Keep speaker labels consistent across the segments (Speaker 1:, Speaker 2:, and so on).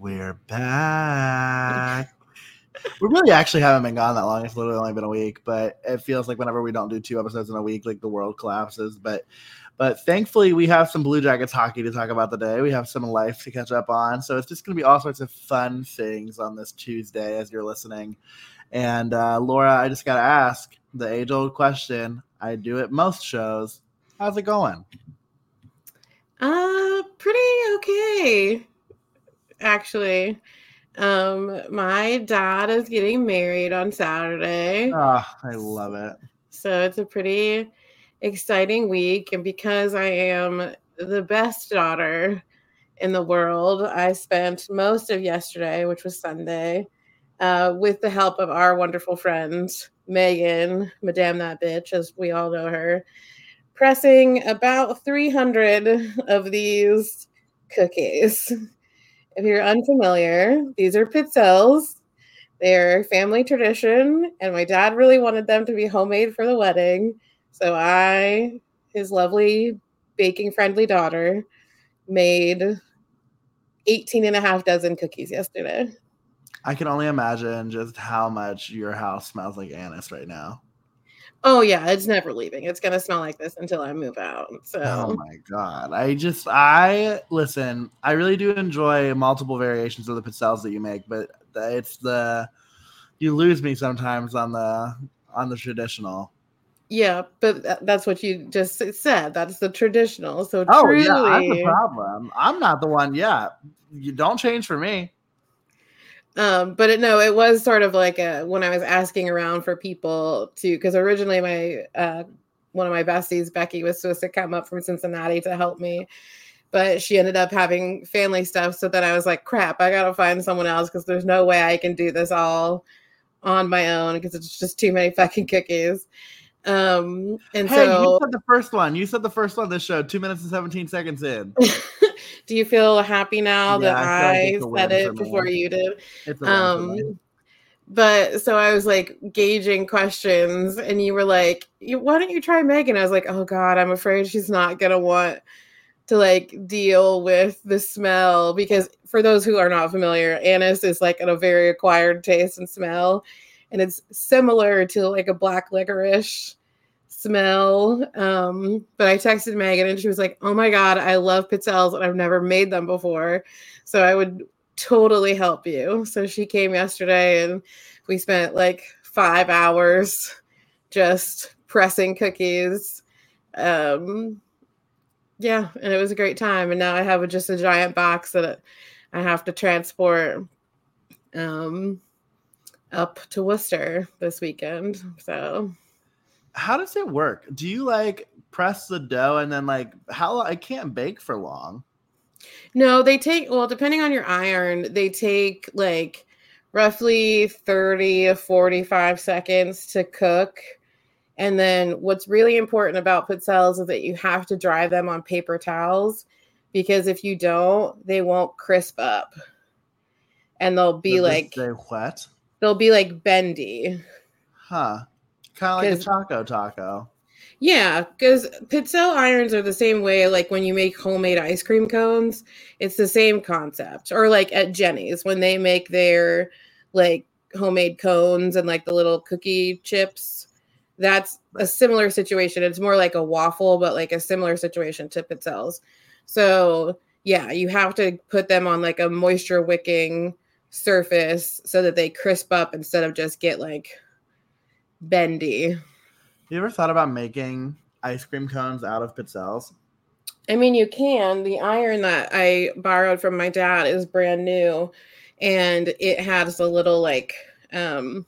Speaker 1: We're back. we really actually haven't been gone that long. It's literally only been a week, but it feels like whenever we don't do two episodes in a week, like the world collapses. But but thankfully, we have some Blue Jackets hockey to talk about today. We have some life to catch up on. So it's just going to be all sorts of fun things on this Tuesday as you're listening. And uh, Laura, I just got to ask the age old question I do at most shows. How's it going?
Speaker 2: Uh, pretty okay actually. Um, my dad is getting married on Saturday.
Speaker 1: Oh, I love it.
Speaker 2: So it's a pretty exciting week. And because I am the best daughter in the world, I spent most of yesterday, which was Sunday, uh, with the help of our wonderful friend, Megan, Madame That Bitch, as we all know her, pressing about 300 of these cookies. If you're unfamiliar, these are pizzelles. They're family tradition, and my dad really wanted them to be homemade for the wedding. So I, his lovely baking friendly daughter, made 18 and a half dozen cookies yesterday.
Speaker 1: I can only imagine just how much your house smells like anise right now.
Speaker 2: Oh yeah, it's never leaving. It's gonna smell like this until I move out. Oh so
Speaker 1: Oh my god. I just I listen, I really do enjoy multiple variations of the pizzelles that you make, but it's the you lose me sometimes on the on the traditional.
Speaker 2: Yeah, but that's what you just said. That's the traditional. So
Speaker 1: oh
Speaker 2: truly,
Speaker 1: yeah, that's the problem. I'm not the one. Yeah, you don't change for me.
Speaker 2: Um, but it, no, it was sort of like a, when I was asking around for people to, because originally my uh, one of my besties, Becky, was supposed to come up from Cincinnati to help me, but she ended up having family stuff. So then I was like, crap, I gotta find someone else because there's no way I can do this all on my own because it's just too many fucking cookies. Um, and
Speaker 1: hey,
Speaker 2: so
Speaker 1: you said the first one. You said the first one. This show, two minutes and seventeen seconds in.
Speaker 2: do you feel happy now
Speaker 1: Yeah,
Speaker 2: that
Speaker 1: I
Speaker 2: I,
Speaker 1: it's a win
Speaker 2: said it before you did?
Speaker 1: It's a win for me.
Speaker 2: Um, but so I was like gauging questions, and you were like, "Why don't you try Megan?" I was like, "Oh God, I'm afraid she's not gonna want to like deal with the smell because for those who are not familiar, anise is like a very acquired taste and smell, and it's similar to like a black licorice." Smell um but i texted megan and she was like oh my god i love pizzelles and i've never made them before so i would totally help you. So she came yesterday and we spent like five hours just pressing cookies. Um, yeah, and it was a great time. And now I have just a giant box that I have to transport um, up to Worcester this weekend. So
Speaker 1: How does it work? Do you like press the dough and then like how I can't bake for long?
Speaker 2: No, they take well, depending on your iron, they take like roughly 30 to 45 seconds to cook. And then what's really important about pizzelles is that you have to dry them on paper towels because if you don't, they won't crisp up. And they'll be
Speaker 1: Does
Speaker 2: like
Speaker 1: say what?
Speaker 2: they'll be like bendy.
Speaker 1: Huh. Kind of like a taco taco.
Speaker 2: Yeah, because pizzelle irons are the same way, like when you make homemade ice cream cones, it's the same concept. Or like at Jeni's when they make their like homemade cones and like the little cookie chips. That's a similar situation. It's more like a waffle, but like a similar situation to pizzelles. So yeah, you have to put them on like a moisture wicking surface so that they crisp up instead of just get like bendy.
Speaker 1: You ever thought about making ice cream cones out of pizzelles?
Speaker 2: I mean, you can. The iron that I borrowed from my dad is brand new and it has a little like um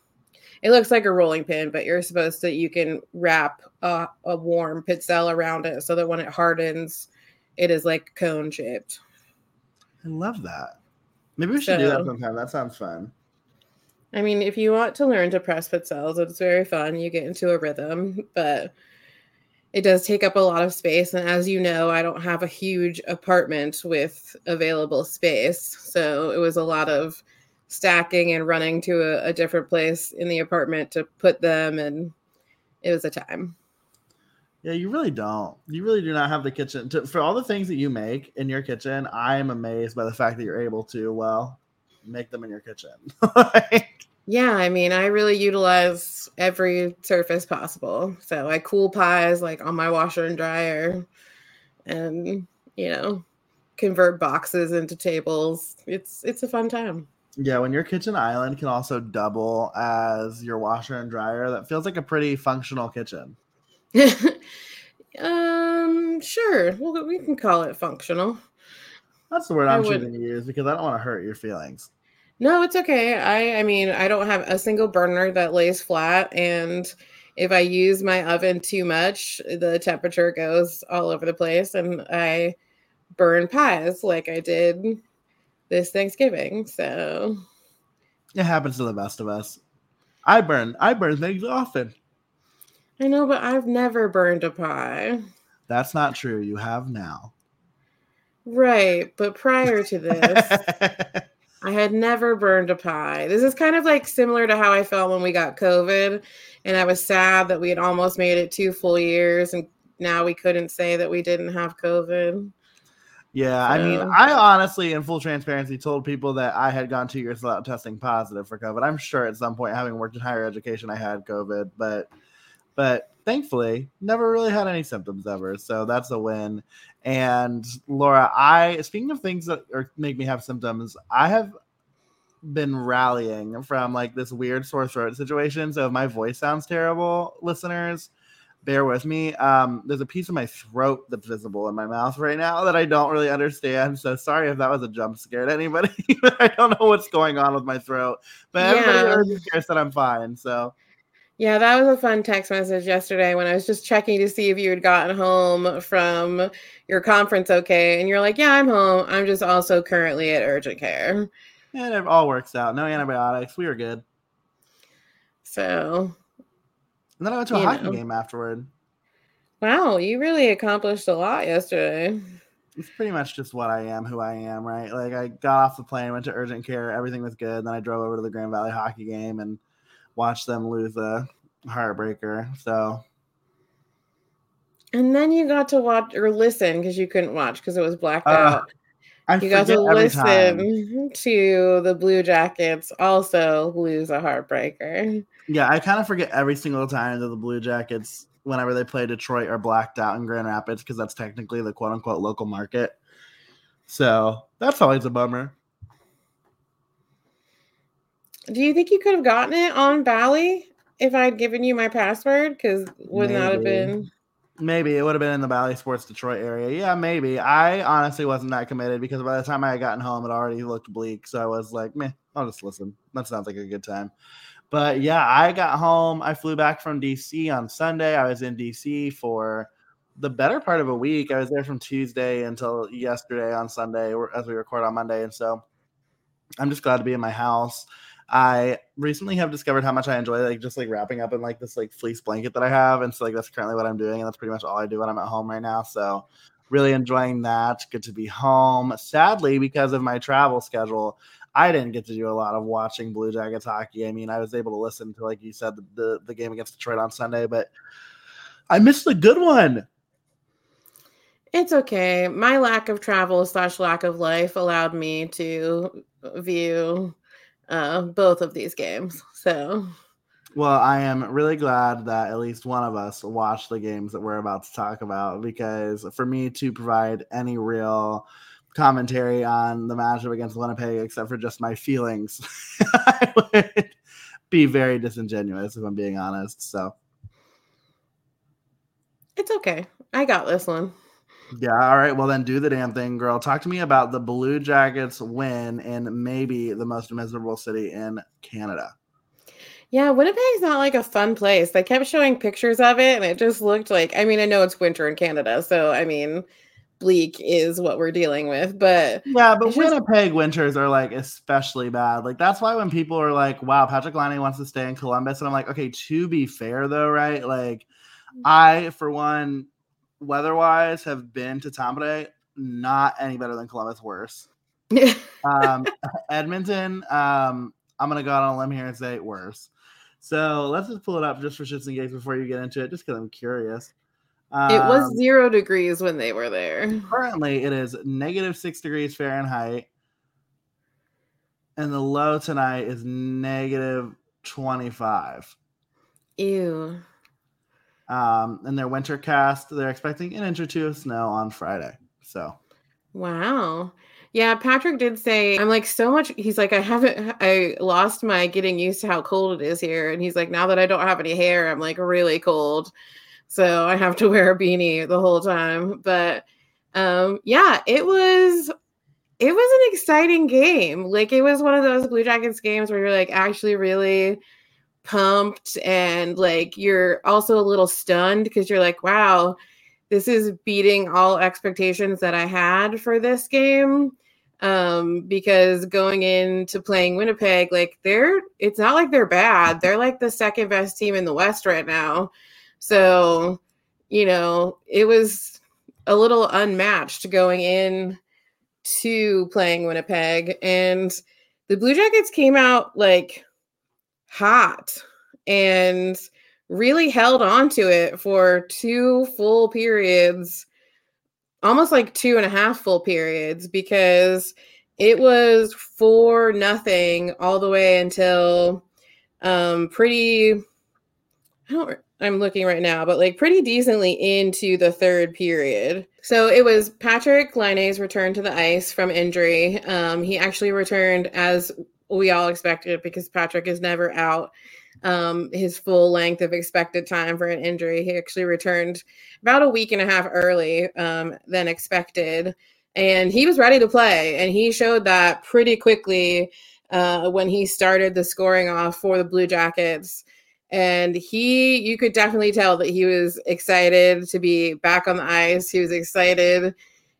Speaker 2: it looks like a rolling pin, but you're supposed to you can wrap a, a warm pizzelle around it so that when it hardens, it is like cone shaped.
Speaker 1: I love that. Maybe we should do that sometime. That sounds fun.
Speaker 2: I mean, if you want to learn to press pizzelles, it's very fun. You get into a rhythm, but it does take up a lot of space. And as you know, I don't have a huge apartment with available space. So it was a lot of stacking and running to a, a different place in the apartment to put them. And it was a time.
Speaker 1: Yeah, you really don't. You really do not have the kitchen to, for all the things that you make in your kitchen. I am amazed by the fact that you're able to well make them in your kitchen.
Speaker 2: yeah, I mean, I really utilize every surface possible. So I cool pies like on my washer and dryer, and you know, convert boxes into tables. It's it's a fun time.
Speaker 1: Yeah, when your kitchen island can also double as your washer and dryer, that feels like a pretty functional kitchen.
Speaker 2: um, sure. Well, we can call it functional.
Speaker 1: That's the word I'm choosing to use because I don't want to hurt your feelings.
Speaker 2: No, it's okay. I I mean, I don't have a single burner that lays flat and if I use my oven too much, the temperature goes all over the place and I burn pies like I did this Thanksgiving. So
Speaker 1: it happens to the best of us. I burn I burn things often.
Speaker 2: I know, but I've never burned a pie.
Speaker 1: That's not true. You have now.
Speaker 2: Right. But prior to this, I had never burned a pie. This is kind of like similar to how I felt when we got COVID. And I was sad that we had almost made it two full years. And now we couldn't say that we didn't have COVID.
Speaker 1: Yeah, I mean, I honestly, in full transparency, told people that I had gone two years without testing positive for COVID. I'm sure at some point, having worked in higher education, I had COVID, but but thankfully never really had any symptoms ever so that's a win and laura i speaking of things that are, make me have symptoms i have been rallying from like this weird sore throat situation. So if my voice sounds terrible listeners bear with me. Um there's a piece of my throat that's visible in my mouth right now that i don't really understand. So sorry if that was a jump scare to anybody i don't know what's going on with my throat. But yeah. everybody cares that i'm fine. So
Speaker 2: yeah, that was a fun text message yesterday when I was just checking to see if you had gotten home from your conference okay. And you're like, Yeah, I'm home. I'm just also currently at urgent care.
Speaker 1: And it all works out. No antibiotics. We were good.
Speaker 2: So.
Speaker 1: And then I went to a hockey know. game afterward.
Speaker 2: Wow, you really accomplished a lot yesterday.
Speaker 1: It's pretty much just what I am, who I am, right? Like I got off the plane, went to urgent care, everything was good. Then I drove over to the Grand Valley hockey game and watch them lose a heartbreaker. So
Speaker 2: and then you got to watch or listen because you couldn't watch because it was blacked uh, out. I you got to listen to the Blue Jackets also lose a heartbreaker.
Speaker 1: Yeah, I kind of forget every single time that the Blue Jackets, whenever they play Detroit, are blacked out in Grand Rapids because that's technically the quote unquote local market. So that's always a bummer.
Speaker 2: Do you think you could have gotten it on Bally if I'd given you my password? Because wouldn't that have been?
Speaker 1: Maybe it would have been in the Bally Sports Detroit area. Yeah, maybe. I honestly wasn't that committed because by the time I had gotten home, it already looked bleak. So I was like, meh, I'll just listen. That sounds like a good time. But yeah, I got home. I flew back from DC on Sunday. I was in DC for the better part of a week. I was there from Tuesday until yesterday on Sunday as we record on Monday. And so I'm just glad to be in my house. I recently have discovered how much I enjoy like just like wrapping up in like this like fleece blanket that I have. And so like that's currently what I'm doing. And that's pretty much all I do when I'm at home right now. So really enjoying that. Good to be home. Sadly, because of my travel schedule, I didn't get to do a lot of watching Blue Jackets hockey. I mean, I was able to listen to, like you said, the, the, the game against Detroit on Sunday, but I missed a good one.
Speaker 2: It's okay. My lack of travel slash lack of life allowed me to view uh, both of these games. So,
Speaker 1: well, I am really glad that at least one of us watched the games that we're about to talk about because for me to provide any real commentary on the matchup against Winnipeg, except for just my feelings, I would be very disingenuous if I'm being honest. So,
Speaker 2: it's okay. I got this one.
Speaker 1: Yeah, all right. Well, then do the damn thing, girl. Talk to me about the Blue Jackets win in maybe the most miserable city in Canada.
Speaker 2: Yeah, Winnipeg's not like a fun place. They kept showing pictures of it and it just looked like I mean, I know it's winter in Canada, so I mean, bleak is what we're dealing with. But
Speaker 1: yeah, but
Speaker 2: it's just-
Speaker 1: Winnipeg winters are like especially bad. Like that's why when people are like, "Wow, Patrik Laine wants to stay in Columbus," and I'm like, "Okay, to be fair though, right? Like, I for one, weather-wise, have been to Tampa. Not any better than Columbus. Worse. Um, Edmonton. Um, I'm gonna go out on a limb here and say worse. So let's just pull it up just for shits and gigs before you get into it, just because I'm curious.
Speaker 2: it was
Speaker 1: Um,
Speaker 2: zero degrees when they were there.
Speaker 1: currently it is negative six degrees Fahrenheit, and the low tonight is negative 25.
Speaker 2: Ew.
Speaker 1: Um, and their winter cast, they're expecting an inch or two of snow on Friday. So
Speaker 2: Wow. Yeah, Patrick did say, I'm like so much. He's like, I haven't, I lost my getting used to how cold it is here. And he's like, now that I don't have any hair, I'm like really cold. So I have to wear a beanie the whole time. But um, yeah, it was, it was an exciting game. Like it was one of those Blue Jackets games where you're like actually really pumped and like you're also a little stunned because you're like, wow, this is beating all expectations that I had for this game. Um, because going into playing Winnipeg, like they're it's not like they're bad. They're like the second best team in the West right now. So, you know, it was a little unmatched going in to playing Winnipeg. And the Blue Jackets came out like hot and really held on to it for two full periods, almost like two and a half full periods, because it was four nothing all the way until um pretty I don't I'm looking right now, but like pretty decently into the third period. So it was Patrik Laine's return to the ice from injury. Um, he actually returned as we all expected it because Patrick is never out um, his full length of expected time for an injury. He actually returned about a week and a half early um, than expected, and he was ready to play. And he showed that pretty quickly uh, when he started the scoring off for the Blue Jackets. And he, you could definitely tell that he was excited to be back on the ice. He was excited,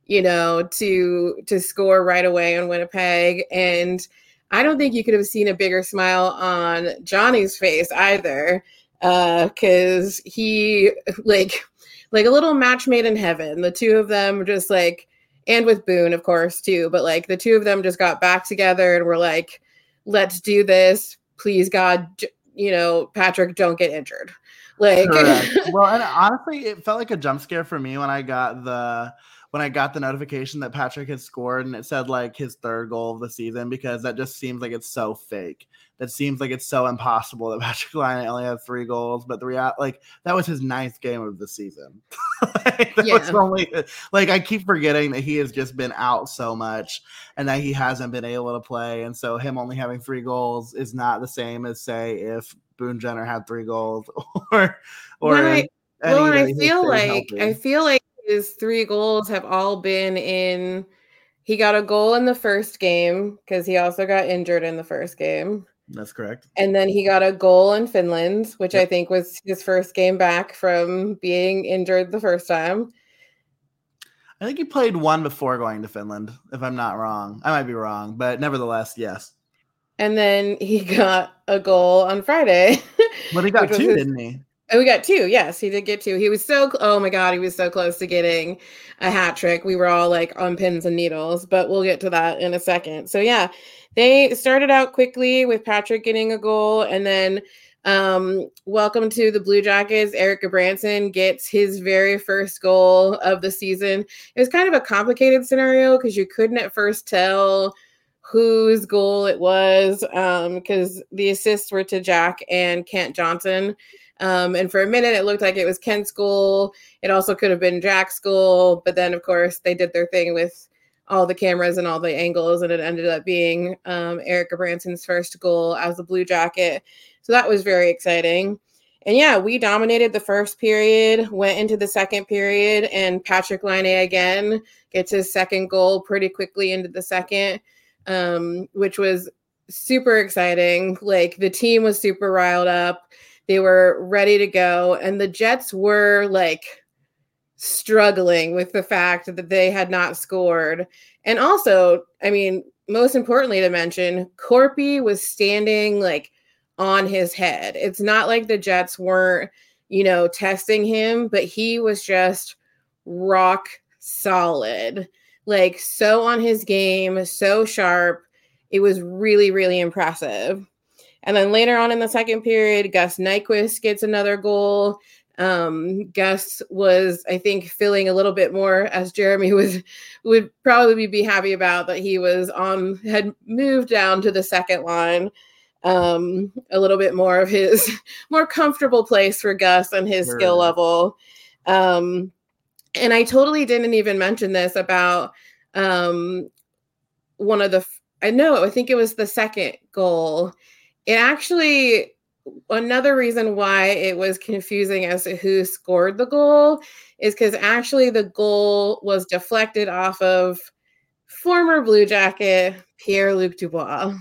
Speaker 2: you know, to to score right away in Winnipeg. And I don't think you could have seen a bigger smile on Johnny's face either, because uh, he like like a little match made in heaven. The two of them just like, and with Boone, of course, too. But like the two of them just got back together and were like, "Let's do this, please, God." J- you know, Patrick, don't get injured. Like,
Speaker 1: well, and honestly, it felt like a jump scare for me when I got the when I got the notification that Patrick had scored and it said like his third goal of the season because that just seems like it's so fake. That seems like it's so impossible that Patrik Laine only had three goals, but the reality, like that was his ninth game of the season. like, that
Speaker 2: Yeah.
Speaker 1: was only like I keep forgetting that he has just been out so much and that he hasn't been able to play, and so him only having three goals is not the same as say if Boone Jenner had three goals or or
Speaker 2: I- well, I feel like I feel like his three goals have all been in. He got a goal in the first game because he also got injured in the first game.
Speaker 1: that's correct.
Speaker 2: And then he got a goal in Finland, which I think was his first game back from being injured the first time.
Speaker 1: I think he played one before going to Finland, if I'm not wrong. I might be wrong, but nevertheless, yes.
Speaker 2: And then he got a goal on Friday.
Speaker 1: But he got two,
Speaker 2: his-
Speaker 1: didn't he?
Speaker 2: Oh, we got two. Yes, he did get two. He was so, oh my God, he was so close to getting a hat trick. We were all like on pins and needles, but we'll get to that in a second. So, yeah, they started out quickly with Patrick getting a goal. And then, um, welcome to the Blue Jackets. Erik Gudbranson gets his very first goal of the season. It was kind of a complicated scenario because you couldn't at first tell whose goal it was because the assists were to Jack and Kent Johnson. Um, and for a minute, it looked like it was Kent's goal. It also could have been Jack's goal. But then, of course, they did their thing with all the cameras and all the angles, and it ended up being um, Erik Gudbranson's first goal as a Blue Jacket. So that was very exciting. And yeah, we dominated the first period, went into the second period, and Patrik Laine again gets his second goal pretty quickly into the second, um, which was super exciting. Like the team was super riled up. They were ready to go. And the Jets were like struggling with the fact that they had not scored. And also, I mean, most importantly to mention, Korpi was standing like on his head. It's not like the Jets weren't, you know, testing him, but he was just rock solid. Like so on his game, so sharp. It was really, really impressive. And then later on in the second period, Gus Nyquist gets another goal. Um, Gus was, I think, feeling a little bit more, as Jeremy was would probably be happy about that he was on had moved down to the second line. Um, a little bit more of his more comfortable place for Gus and his sure. skill level. Um, and I totally didn't even mention this about um one of the I know I think it was the second goal. It actually another reason why it was confusing as to who scored the goal is because actually the goal was deflected off of former Blue Jacket Pierre Luc Dubois.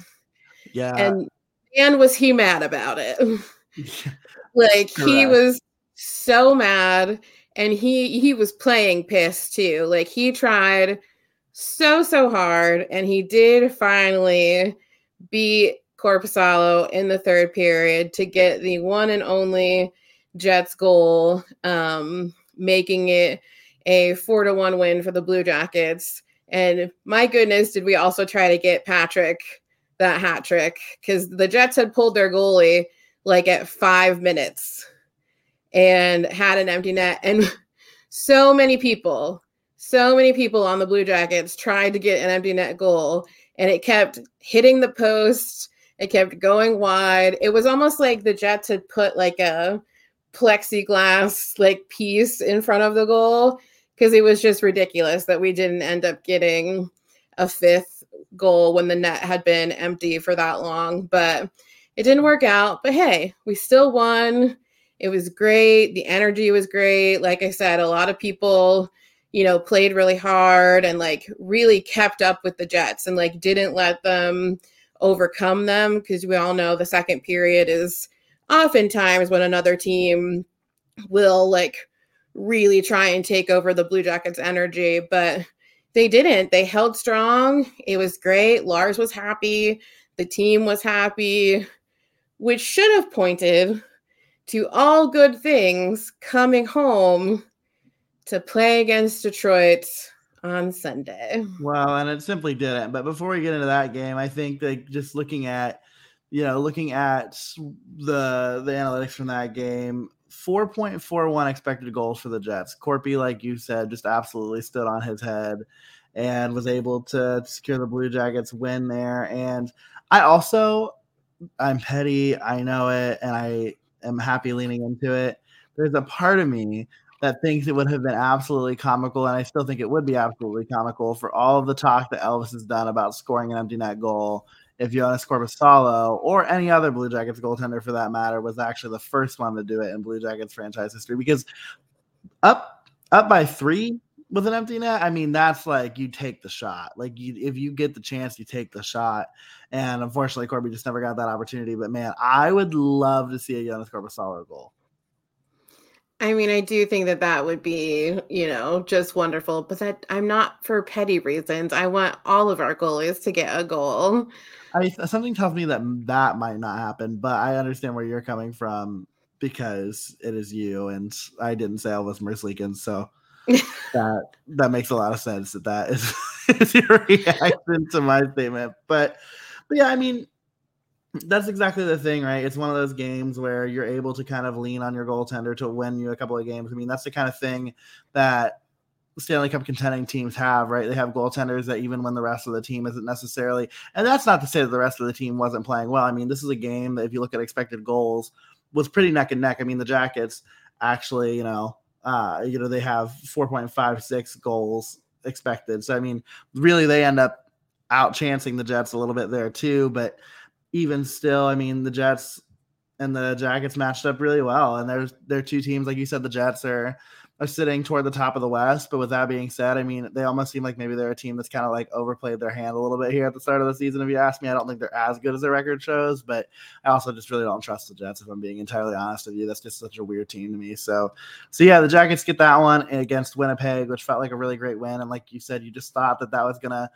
Speaker 1: Yeah.
Speaker 2: And and was he mad about it? like Correct. he was so mad and he he was playing pissed too. Like he tried so so hard and he did finally beat Korpisalo in the third period to get the one and only Jets goal, um, making it a four to one win for the Blue Jackets. And my goodness, did we also try to get Patrick that hat trick because the Jets had pulled their goalie like at five minutes and had an empty net. And so many people, so many people on the Blue Jackets tried to get an empty net goal, and it kept hitting the post it kept going wide. It was almost like the Jets had put like a plexiglass like piece in front of the goal because it was just ridiculous that we didn't end up getting a fifth goal when the net had been empty for that long. But it didn't work out. But hey, we still won. It was great. The energy was great. Like I said, a lot of people, you know, played really hard and like really kept up with the Jets and like didn't let them overcome them because we all know the second period is oftentimes when another team will like really try and take over the Blue Jackets energy, but they didn't. They held strong. It was great. Lars was happy. The team was happy, which should have pointed to all good things coming home to play against Detroit on Sunday.
Speaker 1: Well, and it simply didn't. But before we get into that game, I think that just looking at, you know, looking at the the analytics from that game, 4.41 expected goals for the Jets. Korpi, like you said, just absolutely stood on his head and was able to secure the Blue Jackets win there. And I also, I'm petty, I know it, and I am happy leaning into it. There's a part of me that thinks it would have been absolutely comical, and I still think it would be absolutely comical for all of the talk that Elvis has done about scoring an empty net goal. If Joonas Korpisalo or any other Blue Jackets goaltender for that matter was actually the first one to do it in Blue Jackets franchise history, because up up by three with an empty net, I mean that's like you take the shot. Like you, if you get the chance, you take the shot. And unfortunately, Korpi just never got that opportunity. But man, I would love to see a Joonas Korpisalo goal.
Speaker 2: I mean, I do think that that would be, you know, just wonderful. But that I'm not for petty reasons. I want all of our goalies to get a goal.
Speaker 1: I something tells me that that might not happen, but I understand where you're coming from because it is you, and I didn't say Elvis Merzlikins, so that that makes a lot of sense. That that is, is your reaction to my statement. But but yeah, I mean, that's exactly the thing, right? It's one of those games where you're able to kind of lean on your goaltender to win you a couple of games. I mean, that's the kind of thing that Stanley Cup contending teams have, right? They have goaltenders that even when the rest of the team isn't necessarily, and that's not to say that the rest of the team wasn't playing well. I mean, this is a game that if you look at expected goals, was pretty neck and neck. I mean, the Jackets actually, you know, uh, you know, they have 4.56 goals expected. So I mean, really, they end up outchancing the Jets a little bit there too, but even still, I mean, the Jets and the Jackets matched up really well. And there's they're two teams, like you said, the Jets are are sitting toward the top of the West. But with that being said, I mean, they almost seem like maybe they're a team that's kind of like overplayed their hand a little bit here at the start of the season. If you ask me, I don't think they're as good as their record shows, but I also just really don't trust the Jets. If I'm being entirely honest with you, that's just such a weird team to me. So, so yeah, the Jackets get that one against Winnipeg, which felt like a really great win. And like you said, you just thought that that was gonna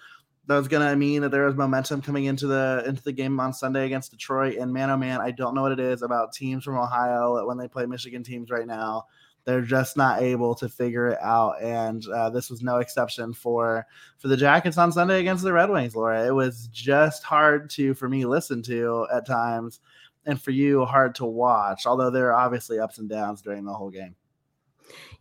Speaker 1: that was going to mean that there was momentum coming into the into the game on Sunday against Detroit. And man, oh man, I don't know what it is about teams from Ohio when they play Michigan teams right now. They're just not able to figure it out, and uh, this was no exception for for the Jackets on Sunday against the Red Wings. Laura, it was just hard to for me listen to at times, and for you hard to watch. Although there are obviously ups and downs during the whole game.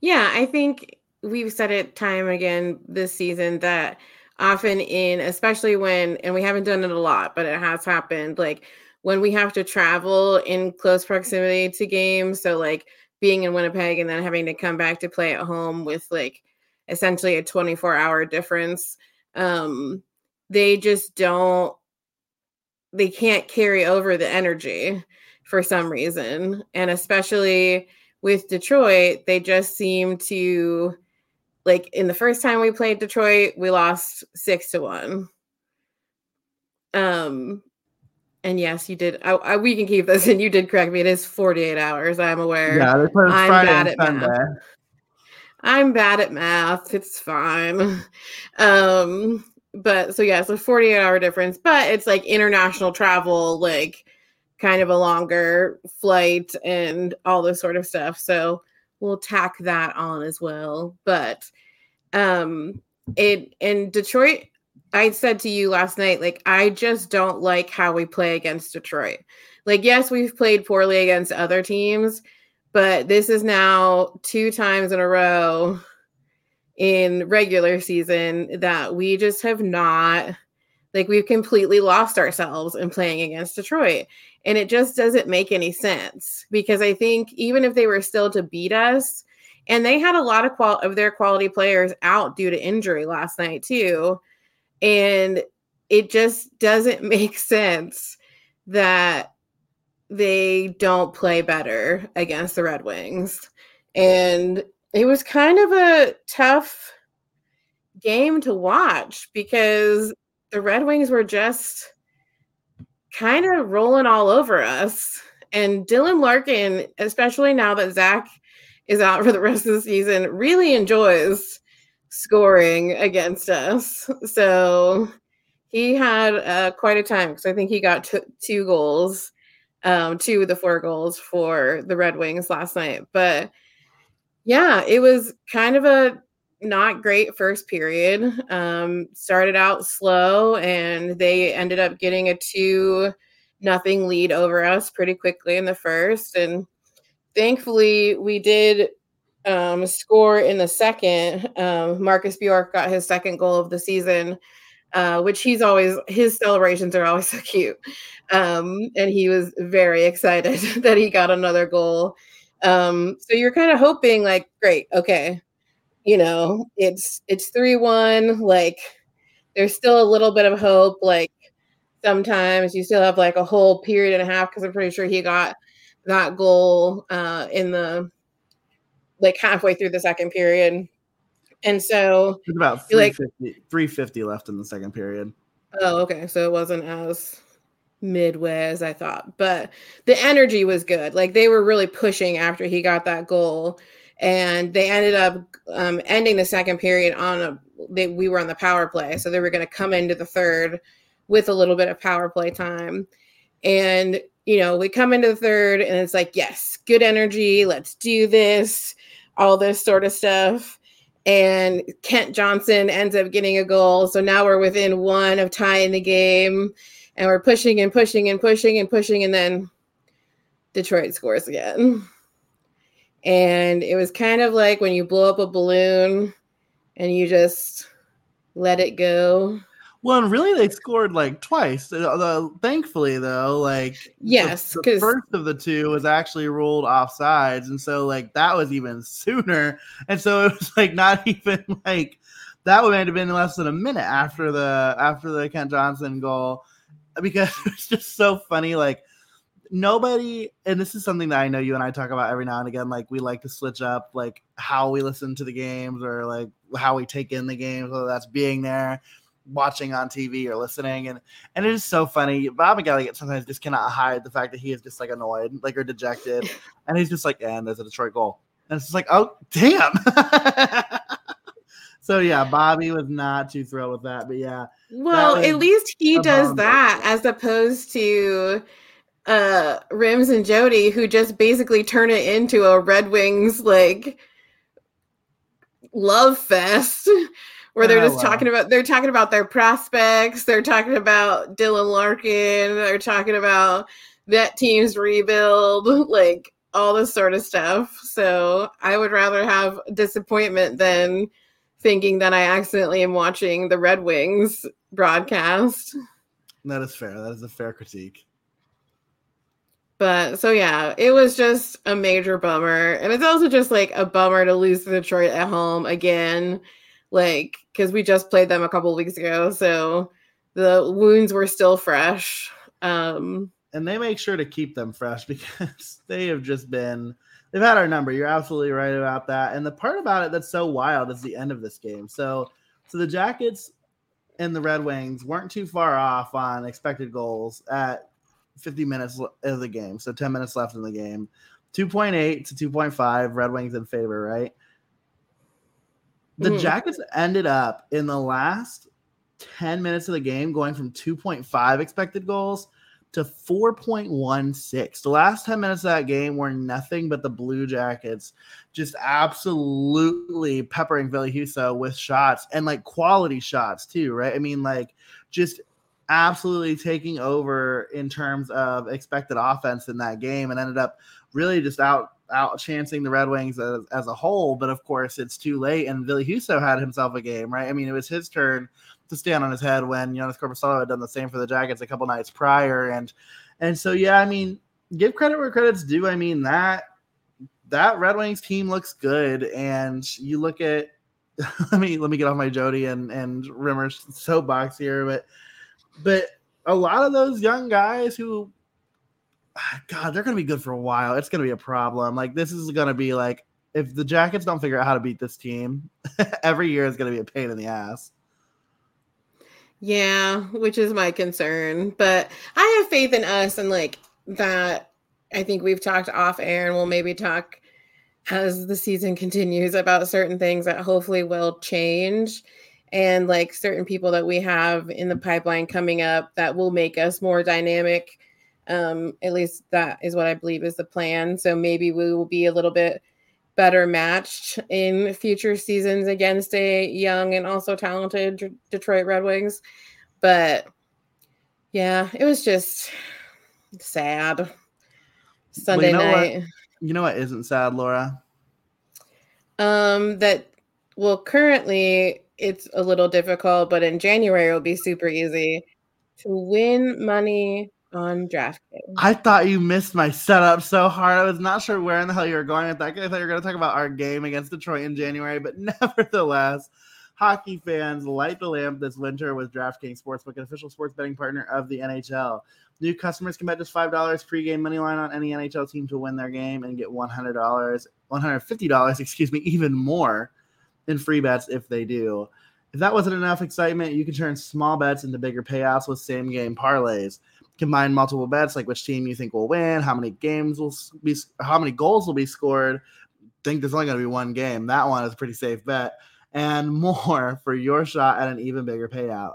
Speaker 2: Yeah, I think we've said it time again this season that often in especially when and we haven't done it a lot but it has happened like when we have to travel in close proximity to games so like being in winnipeg and then having to come back to play at home with like essentially a 24 hour difference um they just don't they can't carry over the energy for some reason and especially with detroit they just seem to like in the first time we played Detroit, we lost six to one. Um, and yes, you did. I, I, we can keep this, and you did correct me. It is 48 hours. I'm aware.
Speaker 1: Yeah, I'm Friday bad at Sunday. math.
Speaker 2: I'm bad at math. It's fine. Um, but so yeah, so 48 hour difference, but it's like international travel, like kind of a longer flight and all this sort of stuff. So we'll tack that on as well. But um it in Detroit, I said to you last night, like I just don't like how we play against Detroit. Like, yes, we've played poorly against other teams, but this is now two times in a row in regular season that we just have not like we've completely lost ourselves in playing against Detroit. And it just doesn't make any sense because I think even if they were still to beat us, and they had a lot of qual of their quality players out due to injury last night too. And it just doesn't make sense that they don't play better against the Red Wings. And it was kind of a tough game to watch because the Red Wings were just kind of rolling all over us. And Dylan Larkin, especially now that Zach is out for the rest of the season, really enjoys scoring against us. So he had uh, quite a time because I think he got t- two goals, um, two of the four goals for the Red Wings last night. But yeah, it was kind of a not great first period. Um, started out slow, and they ended up getting a two nothing lead over us pretty quickly in the first. And thankfully, we did um, score in the second. Um, Marcus Bjork got his second goal of the season. Uh, which he's always his celebrations are always so cute um, and he was very excited that he got another goal um, so you're kind of hoping like great okay you know, it's it's three one. Like there's still a little bit of hope. Like sometimes you still have like a whole period and a half because I'm pretty sure he got that goal uh, in the like halfway through the second period. And so
Speaker 1: it's about 350, like, 350 left in the second period.
Speaker 2: Oh, okay. So it wasn't as midway as I thought, but the energy was good. Like they were really pushing after he got that goal and they ended up um, ending the second period on a they, we were on the power play. So they were going to come into the third with a little bit of power play time. And you know we come into the third and it's like yes good energy let's do this all this sort of stuff. And kent johnson ends up getting a goal. So now we're within one of tying the game. And we're pushing and pushing and pushing and pushing. And then detroit scores again and it was kind of like when you blow up a balloon and you just let it go.
Speaker 1: Well, and really, they scored like twice. Thankfully, though, like
Speaker 2: yes,
Speaker 1: the, the first of the two was actually ruled offsides, and so like that was even sooner. And so it was like not even like that would have been less than a minute after the after the Kent Johnson goal, because it's just so funny. Like nobody, and this is something that I know you and I talk about every now and again. Like we like to switch up like how we listen to the games or like how we take in the games, whether that's being there, watching on TV or listening. And and it is so funny. Bob McElligott sometimes just cannot hide the fact that he is just like annoyed, like or dejected. and he's just like, and there's a Detroit goal. And it's just like, oh damn. so yeah, Bobby was not too thrilled with that. But yeah.
Speaker 2: Well, at least he does that as opposed to uh Rims and Jody who just basically turn it into a Red Wings like love fest where they're oh, just wow. talking about they're talking about their prospects, they're talking about Dylan Larkin, they're talking about that team's rebuild, like all this sort of stuff. So I would rather have disappointment than thinking that I accidentally am watching the Red Wings broadcast.
Speaker 1: That is fair. That is a fair critique.
Speaker 2: But so yeah, it was just a major bummer. And it's also just like a bummer to lose to Detroit at home again. Like, because we just played them a couple weeks ago. So the wounds were still fresh. Um
Speaker 1: and they make sure to keep them fresh because they have just been they've had our number. You're absolutely right about that. And the part about it that's so wild is the end of this game. So so the Jackets and the Red Wings weren't too far off on expected goals at 50 minutes of the game. So 10 minutes left in the game. 2.8 to 2.5, Red Wings in favor, right? The mm-hmm. Jackets ended up in the last 10 minutes of the game going from 2.5 expected goals to 4.16. The last 10 minutes of that game were nothing but the Blue Jackets just absolutely peppering Husso with shots and like quality shots too, right? I mean, like just absolutely taking over in terms of expected offense in that game and ended up really just out out chancing the Red Wings as, as a whole. But of course, it's too late, and Ville Husso had himself a game, right? I mean, it was his turn to stand on his head when Joonas Korpisalo had done the same for the Jackets a couple nights prior, and and so yeah, I mean, give credit where credit's due. I mean that that Red Wings team looks good, and you look at let me let me get off my Jody and and Rimer's soapbox here, but but a lot of those young guys who ah, God, they're going to be good for a while. It's going to be a problem. Like this is going to be like if the Jackets don't figure out how to beat this team, every year is going to be a pain in the ass.
Speaker 2: Yeah, which is my concern. But I have faith in us and like that. I think we've talked off air and we'll maybe talk as the season continues about certain things that hopefully will change and like certain people that we have in the pipeline coming up that will make us more dynamic. Um, at least that is what I believe is the plan. So maybe we will be a little bit better matched in future seasons against a young and also talented D- Detroit Red Wings. But yeah, it was just sad. Sunday
Speaker 1: well,
Speaker 2: you know night.
Speaker 1: What? You know what isn't sad, Laura?
Speaker 2: Um, that well, currently it's a little difficult, but in January it'll be super easy to win money on DraftKings.
Speaker 1: I thought you missed my setup so hard. I was not sure where in the hell you were going with that. I thought you were going to talk about our game against Detroit in January, but nevertheless, hockey fans light the lamp this winter with DraftKings Sportsbook, an official sports betting partner of the NHL. New customers can bet just five dollars pregame money line on any NHL team to win their game and get one hundred dollars, one hundred fifty dollars, excuse me, even more in free bets if they do. If that wasn't enough excitement, you can turn small bets into bigger payouts with same game parlays combine multiple bets like which team you think will win, how many games will be, how many goals will be scored. Think there's only going to be one game. That one is a pretty safe bet, and more for your shot at an even bigger payout.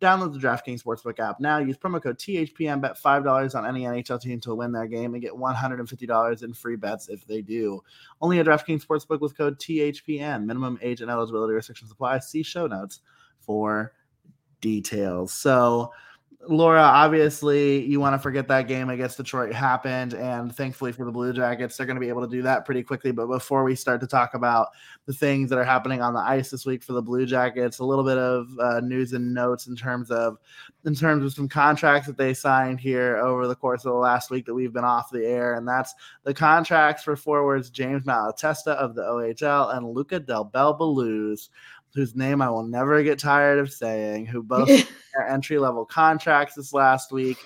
Speaker 1: Download the DraftKings Sportsbook app now. Use promo code THPN. Bet five dollars on any NHL team to win their game and get one hundred and fifty dollars in free bets if they do. Only at DraftKings Sportsbook with code THPN. Minimum age and eligibility restrictions apply. See show notes for details. So Laura, obviously, you want to forget that game against Detroit happened, and thankfully for the Blue Jackets, they're going to be able to do that pretty quickly. But before we start to talk about the things that are happening on the ice this week for the Blue Jackets, a little bit of uh, news and notes in terms of in terms of some contracts that they signed here over the course of the last week that we've been off the air, and that's the contracts for forwards James Malatesta of the OHL and Luca Del Bel Belluz whose name I will never get tired of saying, who both are entry level contracts this last week.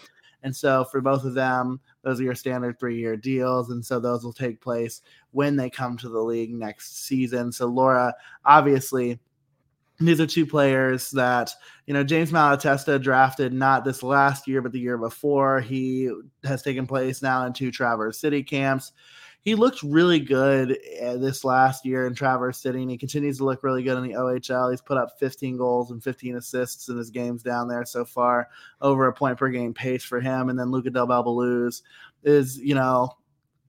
Speaker 1: And so for both of them, those are your standard three year deals. And so those will take place when they come to the league next season. So Laura, obviously, these are two players that you know James Malatesta drafted not this last year but the year before. He has taken place now in two Traverse City camps. He looked really good uh, this last year in Traverse City, and he continues to look really good in the OHL. He's put up 15 goals and 15 assists in his games down there so far, over a point per game pace for him. And then Luca Del Bel Belluz is, you know,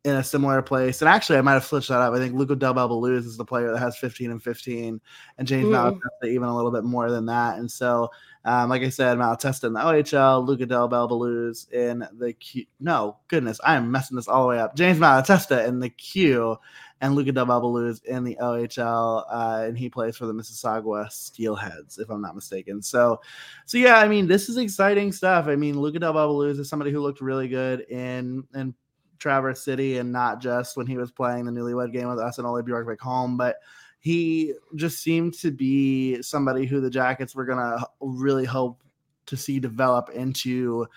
Speaker 1: in a similar place. And actually, I might have switched that up. I think Luca Del Bel Belluz is the player that has 15 and 15, and James mm. Even a little bit more than that. And so, um, like I said, Malatesta in the OHL, Luca Del Bel Belluz in the Q. No, goodness, I am messing this all the way up. James Malatesta in the Q, and Luca Del Bel Belluz in the OHL, uh, and he plays for the Mississauga Steelheads, if I'm not mistaken. So, so yeah, I mean, this is exciting stuff. I mean, Luca Del Bel Belluz is somebody who looked really good in in Traverse City and not just when he was playing the newlywed game with us and Ole Bjorgvik-Holm, but he just seemed to be somebody who the Jackets were going to really hope to see develop into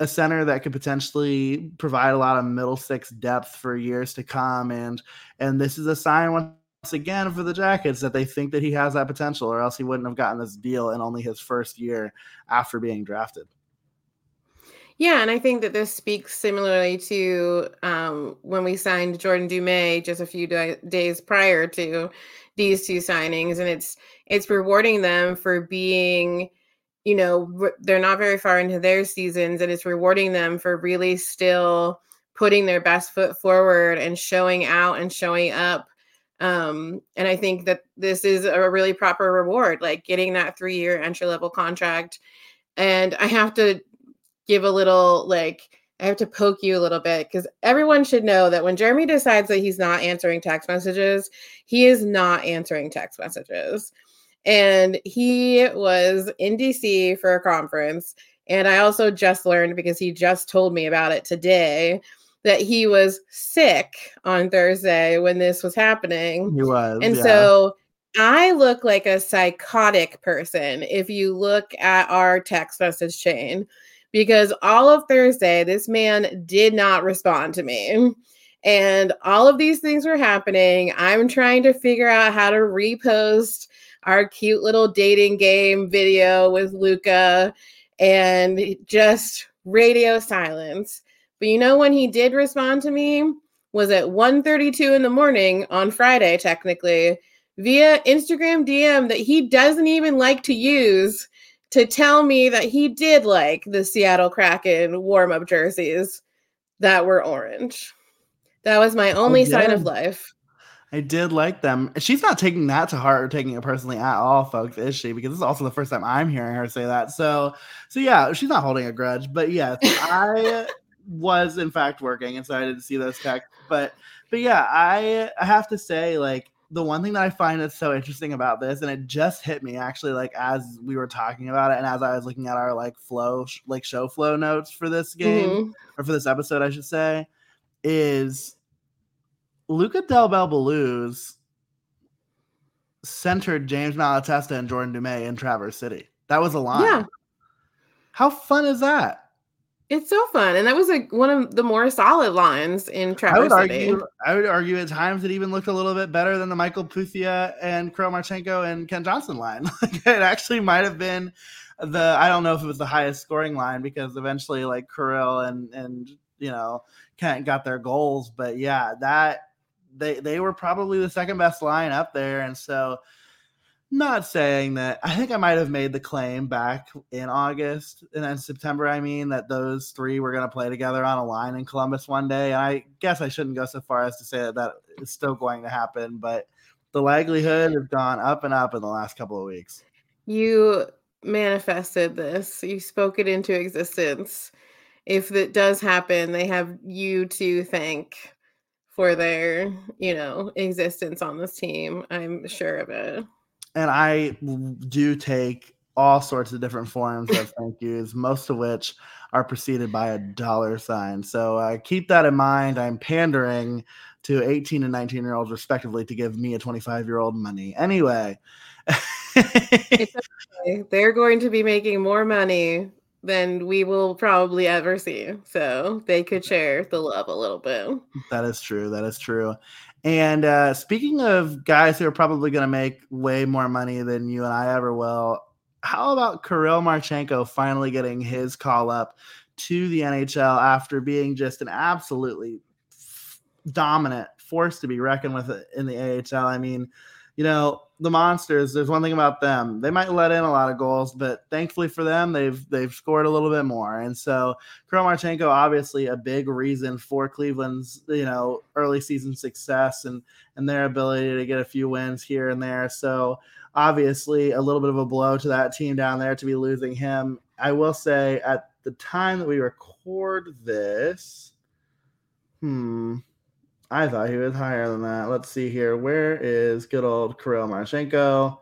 Speaker 1: a center that could potentially provide a lot of middle six depth for years to come and and this is a sign once again for the Jackets that they think that he has that potential or else he wouldn't have gotten this deal in only his first year after being drafted.
Speaker 2: Yeah, and I think that this speaks similarly to um, when we signed Jordan Dumais just a few days prior to these two signings, and it's it's rewarding them for being, you know, they're not very far into their seasons, and it's rewarding them for really still putting their best foot forward and showing out and showing up. Um, and I think that this is a really proper reward, like getting that three year entry level contract. And I have to give a little like I have to poke you a little bit because everyone should know that when Jeremy decides that he's not answering text messages, he is not answering text messages. And he was in DC for a conference. And I also just learned because he just told me about it today that he was sick on Thursday when this was happening.
Speaker 1: He was.
Speaker 2: And yeah. so I look like a psychotic person if you look at our text message chain because all of Thursday, this man did not respond to me. And all of these things were happening. I'm trying to figure out how to repost our cute little dating game video with Luca and just radio silence. But you know when he did respond to me was at 1:32 in the morning on Friday technically via Instagram DM that he doesn't even like to use to tell me that he did like the Seattle Kraken warm up jerseys that were orange. That was my oh, only sign of life.
Speaker 1: I did like them. She's not taking that to heart or taking it personally at all, folks, is she? Because this is also the first time I'm hearing her say that. So, so yeah, she's not holding a grudge. But yes, I was in fact working, and so I didn't see those texts. But, but yeah, I I have to say, like, the one thing that I find that's so interesting about this, and it just hit me actually, like as we were talking about it, and as I was looking at our like flow, like show flow notes for this game mm-hmm. or for this episode, I should say, is Luca Del Bel Belluz centered James Malatesta and Jordan Dumais in Traverse City. That was a line. Yeah. How fun is that?
Speaker 2: It's so fun, and that was like one of the more solid lines in Traverse
Speaker 1: I would
Speaker 2: City.
Speaker 1: argue. I would argue at times it even looked a little bit better than the Mikael Pyyhtiä and Kirill Marchenko and Kent Johnson line. like it actually might have been the. I don't know if it was the highest scoring line because eventually, like Kirill and and you know Kent got their goals, but yeah, that they they were probably the second best line up there, and so not saying that I think I might have made the claim back in August and then September. I mean that those three were going to play together on a line in Columbus one day. And I guess I shouldn't go so far as to say that that is still going to happen, but the likelihood has gone up and up in the last couple of weeks.
Speaker 2: You manifested this. You spoke it into existence. If it does happen, they have you to thank for their, you know, existence on this team. I'm sure of it
Speaker 1: and I do take all sorts of different forms of thank yous, most of which are preceded by a dollar sign. So uh, keep that in mind. I'm pandering to 18 and 19 year olds, respectively, to give me a 25 year old money. Anyway,
Speaker 2: okay. they're going to be making more money than we will probably ever see. So they could share the love a little bit.
Speaker 1: That is true. That is true. And uh, speaking of guys who are probably going to make way more money than you and I ever will, how about Kirill Marchenko finally getting his call up to the NHL after being just an absolutely dominant force to be reckoned with in the AHL? I mean, you know, the monsters, there's one thing about them. They might let in a lot of goals, but thankfully for them, they've they've scored a little bit more. And so Kirill obviously a big reason for Cleveland's, you know, early season success and and their ability to get a few wins here and there. So obviously a little bit of a blow to that team down there to be losing him. I will say at the time that we record this, hmm, I thought he was higher than that. Let's see here. Where is good old Kirill Marchenko?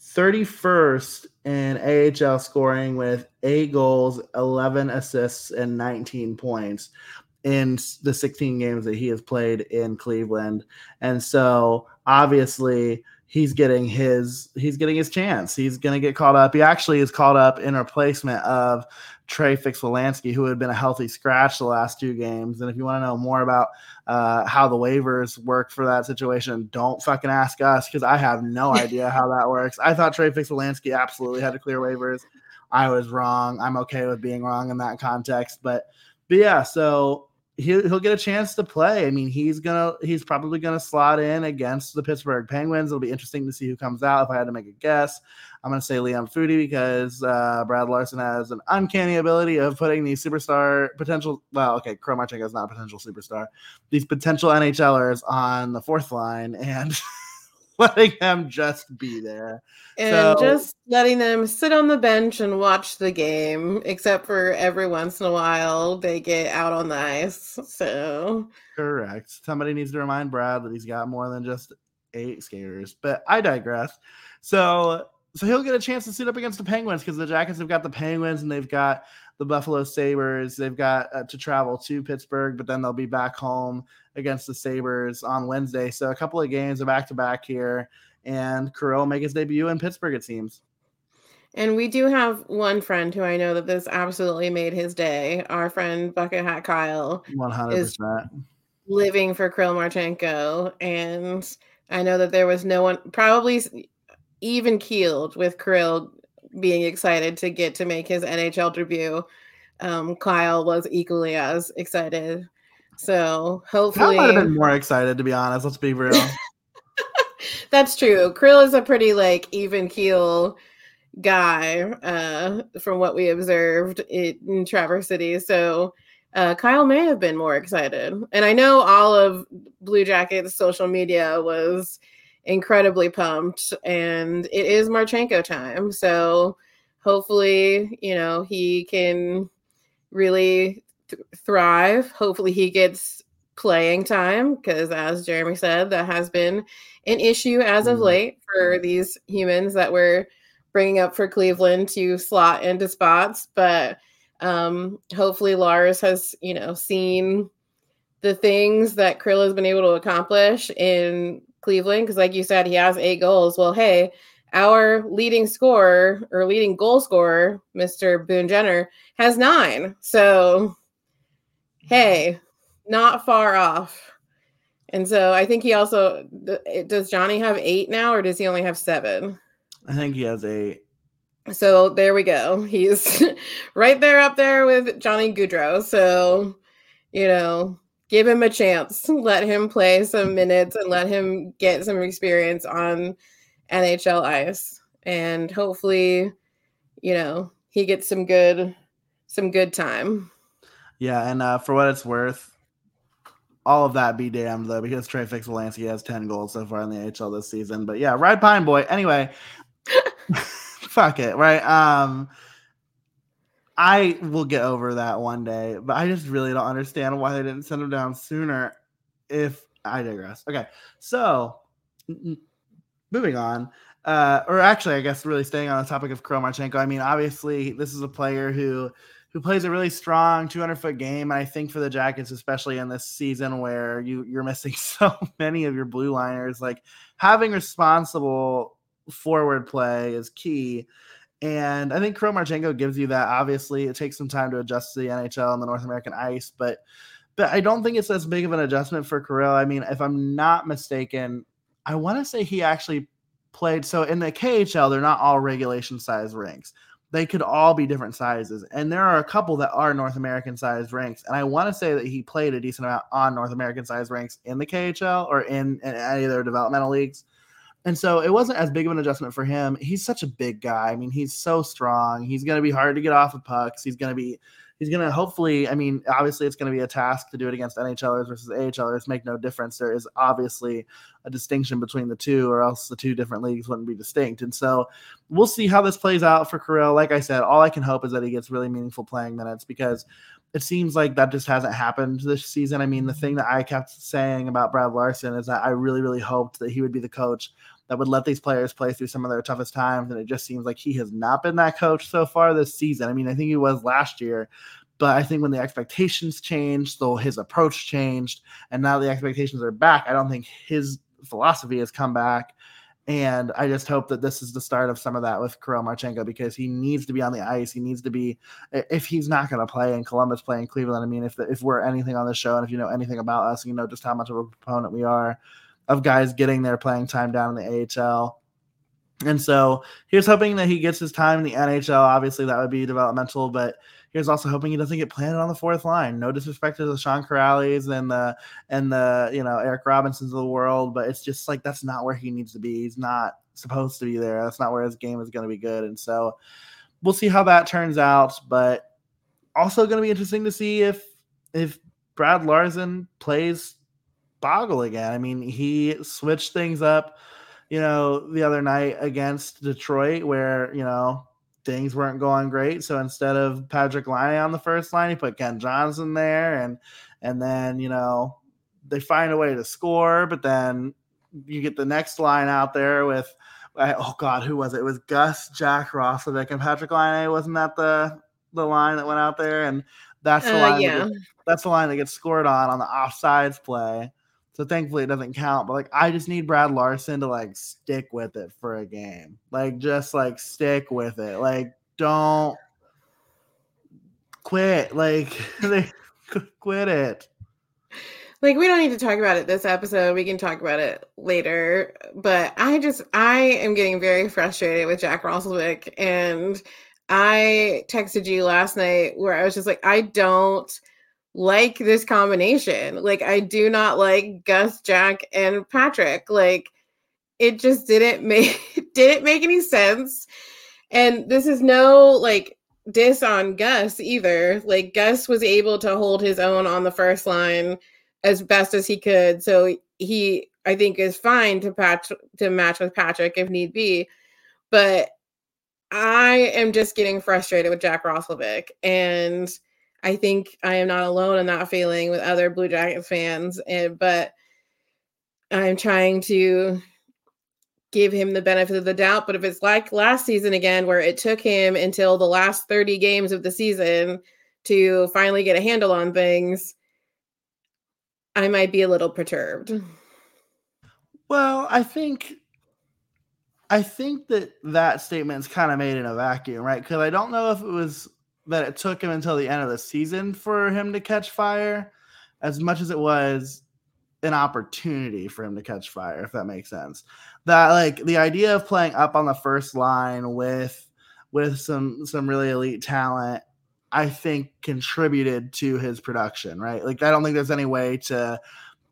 Speaker 1: 31st in AHL scoring with eight goals, 11 assists, and 19 points in the 16 games that he has played in Cleveland. And so obviously he's getting his he's getting his chance. He's gonna get called up. He actually is called up in replacement of Trey Fix-Wolansky, who had been a healthy scratch the last two games. And if you want to know more about uh, how the waivers work for that situation, don't fucking ask us because I have no idea how that works. I thought Trey Fix-Wolansky absolutely had to clear waivers. I was wrong. I'm okay with being wrong in that context, but but yeah. So he'll, he'll get a chance to play. I mean, he's gonna he's probably gonna slot in against the Pittsburgh Penguins. It'll be interesting to see who comes out. If I had to make a guess, I'm gonna say Liam Foudy because uh, Brad Larsen has an uncanny ability of putting these superstar potential. Well, okay, Kromachenko is not a potential superstar. These potential NHLers on the fourth line and. letting them just be there.
Speaker 2: And so, just letting them sit on the bench and watch the game, except for every once in a while they get out on the ice. So
Speaker 1: correct. Somebody needs to remind Brad that he's got more than just eight skaters. But I digress. So so he'll get a chance to suit up against the Penguins because the Jackets have got the Penguins and they've got the Buffalo Sabres. They've got uh, to travel to Pittsburgh, but then they'll be back home against the Sabres on Wednesday. So a couple of games are back to back here, and Kirill make his debut in Pittsburgh. It seems.
Speaker 2: And we do have one friend who I know that this absolutely made his day. Our friend Bucket Hat Kyle
Speaker 1: 100%.
Speaker 2: living for Kirill Marchenko. And I know that there was no one, probably even keeled with Kirill being excited to get to make his NHL debut. Um, Kyle was equally as excited. So hopefully,
Speaker 1: I might have been more excited to be honest. Let's be real.
Speaker 2: That's true. Krill is a pretty like even keel guy uh, from what we observed in Traverse City. So uh, Kyle may have been more excited, and I know all of Blue Jackets social media was incredibly pumped, and it is Marchenko time. So hopefully, you know, he can really th- thrive. Hopefully, he gets playing time because, as Jeremy said, that has been an issue as of mm. late for these humans that we're bringing up for Cleveland to slot into spots. But um, hopefully, Lars has, you know, seen the things that Krill has been able to accomplish in Cleveland. Because, like you said, he has eight goals. Well, hey, our leading scorer or leading goal scorer, Mr. Boone Jenner, has nine. So hey, not far off. And so I think he also does Johnny have eight now, or does he only have seven?
Speaker 1: I think he has eight.
Speaker 2: So there we go. He's right there up there with Johnny Gaudreau. So, you know, give him a chance. Let him play some minutes and let him get some experience on NHL ice. And hopefully, you know, he gets some good some good time.
Speaker 1: Yeah, and uh, for what it's worth, all of that be damned though, because Trey Fix-Wolansky has 10 goals so far in the HL this season. But yeah, ride Pine Boy. Anyway, fuck it, right? Um I will get over that one day, but I just really don't understand why they didn't send him down sooner. If I digress. Okay, so moving on. Uh, or actually, I guess really staying on the topic of Marchenko. I mean, obviously, this is a player who who plays a really strong 200 foot game. And I think for the Jackets, especially in this season where you you're missing so many of your blue liners, like having responsible forward play is key. And I think Kirill Marchenko gives you that. Obviously, it takes some time to adjust to the NHL and the North American ice, but but I don't think it's as big of an adjustment for Kirill. I mean, if I'm not mistaken, I want to say he actually played. So in the KHL, they're not all regulation size rinks. They could all be different sizes, and there are a couple that are North American sized rinks. And I want to say that he played a decent amount on North American sized rinks in the KHL or in, in any of their developmental leagues. And so it wasn't as big of an adjustment for him. He's such a big guy. I mean, he's so strong. He's going to be hard to get off of pucks. He's going to be, he's going to hopefully, I mean, obviously it's going to be a task to do it against NHLers versus AHLers. Make no difference. There is obviously a distinction between the two, or else the two different leagues wouldn't be distinct. And so we'll see how this plays out for Kirill. Like I said, all I can hope is that he gets really meaningful playing minutes because it seems like that just hasn't happened this season. I mean, the thing that I kept saying about Brad Larsen is that I really, really hoped that he would be the coach that would let these players play through some of their toughest times. And it just seems like he has not been that coach so far this season. I mean, I think he was last year, but I think when the expectations changed, so his approach changed, and now the expectations are back. I don't think his philosophy has come back. And I just hope that this is the start of some of that with Kirill Marchenko because he needs to be on the ice. He needs to be, if he's not going to play in Columbus, play in Cleveland. I mean, if if we're anything on the show, and if you know anything about us, you know just how much of a proponent we are of guys getting their playing time down in the AHL. And so here's hoping that he gets his time in the NHL. Obviously, that would be developmental, but here's also hoping he doesn't get planted on the fourth line. No disrespect to the Sean Kuralys and the and the you know Eric Robinsons of the world, but it's just like that's not where he needs to be. He's not supposed to be there. That's not where his game is going to be good. And so we'll see how that turns out. But also going to be interesting to see if if Brad Larsen plays Boggle again. I mean, he switched things up, you know, the other night against Detroit, where you know things weren't going great. So instead of Patrik Laine on the first line, he put Kent Johnson there, and and then you know they find a way to score, but then you get the next line out there with oh god, who was it? It was Gus, Jack Roslovic, and Patrik Laine. Wasn't that the the line that went out there? And that's the uh, line. Yeah. That gets, that's the line that gets scored on on the offsides play. So thankfully it doesn't count. But like I just need Brad Larsen to like stick with it for a game. Like just like stick with it. Like don't quit. Like quit it.
Speaker 2: Like we don't need to talk about it this episode. We can talk about it later. But I just I am getting very frustrated with Jack Roslovic and I texted you last night where I was just like I don't like this combination. Like I do not like Gus, Jack, and Patrik. Like it just didn't make didn't make any sense. And this is no like diss on Gus either. Like Gus was able to hold his own on the first line as best as he could. So he I think is fine to patch to match with Patrik if need be. But I am just getting frustrated with Jack Roslovic and I think I am not alone in that feeling with other Blue Jackets fans. And but I'm trying to give him the benefit of the doubt. But if it's like last season again, where it took him until the last 30 games of the season to finally get a handle on things, I might be a little perturbed.
Speaker 1: Well, I think I think that that statement's kind of made in a vacuum, right? Because I don't know if it was that it took him until the end of the season for him to catch fire as much as it was an opportunity for him to catch fire if that makes sense. That like the idea of playing up on the first line with with some some really elite talent i think contributed to his production right? Like i don't think there's any way to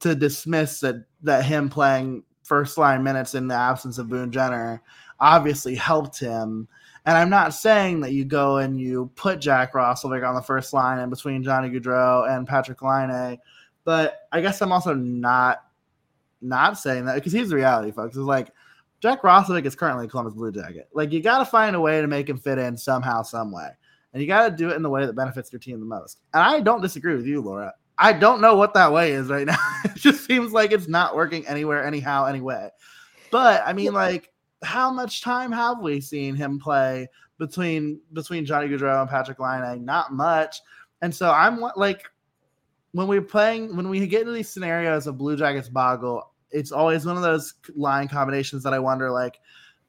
Speaker 1: to dismiss that that him playing first line minutes in the absence of boone jenner obviously helped him and I'm not saying that you go and you put Jack Roslovic on the first line and between Johnny Gaudreau and Patrik Laine, but I guess I'm also not not saying that because he's the reality, folks. Is like Jack Roslovic is currently a Columbus Blue Jacket. Like you got to find a way to make him fit in somehow, some way, and you got to do it in the way that benefits your team the most. And I don't disagree with you, Laura. I don't know what that way is right now. it just seems like it's not working anywhere, anyhow, anyway. But I mean, like how much time have we seen him play between between Johnny Gaudreau and Patrik Laine? Not much. And so I'm like, when we're playing, when we get into these scenarios of Blue Jackets Boggle, it's always one of those line combinations that I wonder, like,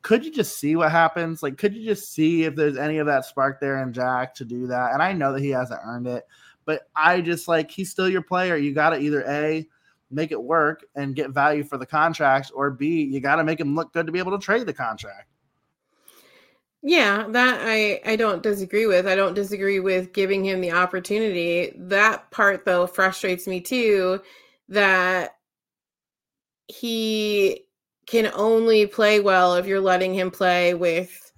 Speaker 1: could you just see what happens? Like, could you just see if there's any of that spark there in Jack to do that? And I know that he hasn't earned it, but I just like he's still your player. You got to either A, make it work and get value for the contract, or B, you got to make him look good to be able to trade the contract.
Speaker 2: Yeah, that I I don't disagree with. I don't disagree with giving him the opportunity. That part though frustrates me too that he can only play well if you're letting him play with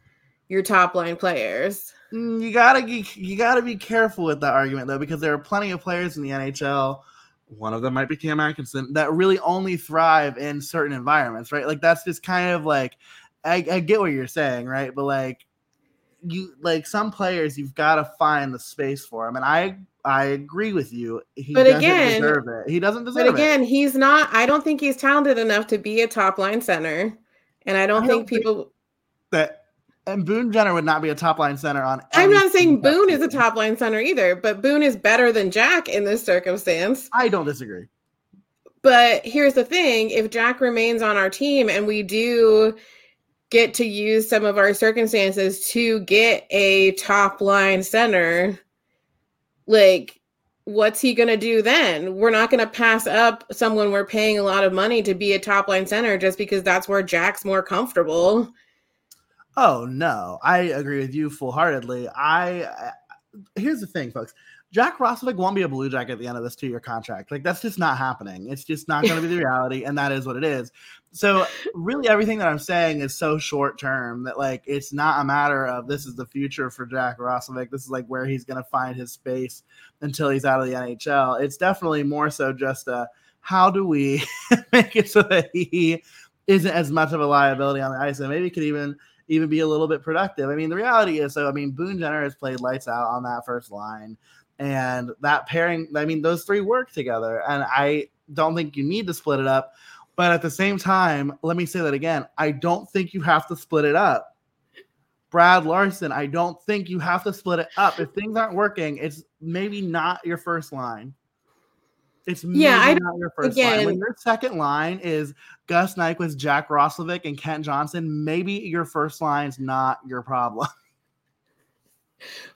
Speaker 2: your top line players.
Speaker 1: Mm, you gotta you gotta be careful with that argument though, because there are plenty of players in the NHL. One of them might be Cam Atkinson that really only thrive in certain environments, right? Like that's just kind of like I, I get what you're saying, right? But like you like some players, you've got to find the space for them, and I I agree with you. He
Speaker 2: but
Speaker 1: doesn't
Speaker 2: again,
Speaker 1: deserve it. He doesn't deserve it.
Speaker 2: but again,
Speaker 1: it.
Speaker 2: he's not. I don't think he's talented enough to be a top line center, and I don't,
Speaker 1: I
Speaker 2: think
Speaker 1: don't think-
Speaker 2: people.
Speaker 1: That and Boone Jenner would not be a top line center on.
Speaker 2: I'm not saying Boone is a top line center either, but Boone is better than Jack in this circumstance.
Speaker 1: I don't disagree.
Speaker 2: But here's the thing if Jack remains on our team and we do get to use some of our circumstances to get a top line center, like, what's he going to do then? We're not going to pass up someone we're paying a lot of money to be a top line center just because that's where Jack's more comfortable.
Speaker 1: Oh no, I agree with you full heartedly. I I- here's the thing, folks. Jack Roslovic won't be a Blue Jacket at the end of this two-year contract. Like that's just not happening. It's just not going to be the reality, and that is what it is. So really, everything that I'm saying is so short term that like it's not a matter of this is the future for Jack Roslovic. This is like where he's going to find his space until he's out of the NHL. It's definitely more so just a how do we make it so that he isn't as much of a liability on the ice and maybe could even even be a little bit productive. I mean, the reality is, so I mean, Boone Jenner has played lights out on that first line, and that pairing. I mean, those three work together, and I don't think you need to split it up. But at the same time, let me say that again. I don't think you have to split it up. Brad Larsen, I don't think you have to split it up. If things aren't working, it's maybe not your first line. It's maybe
Speaker 2: Yeah, I-
Speaker 1: not your first line. When your second line is Gus Nyquist, Jack Roslovic, and Kent Johnson, maybe your first line's not your problem.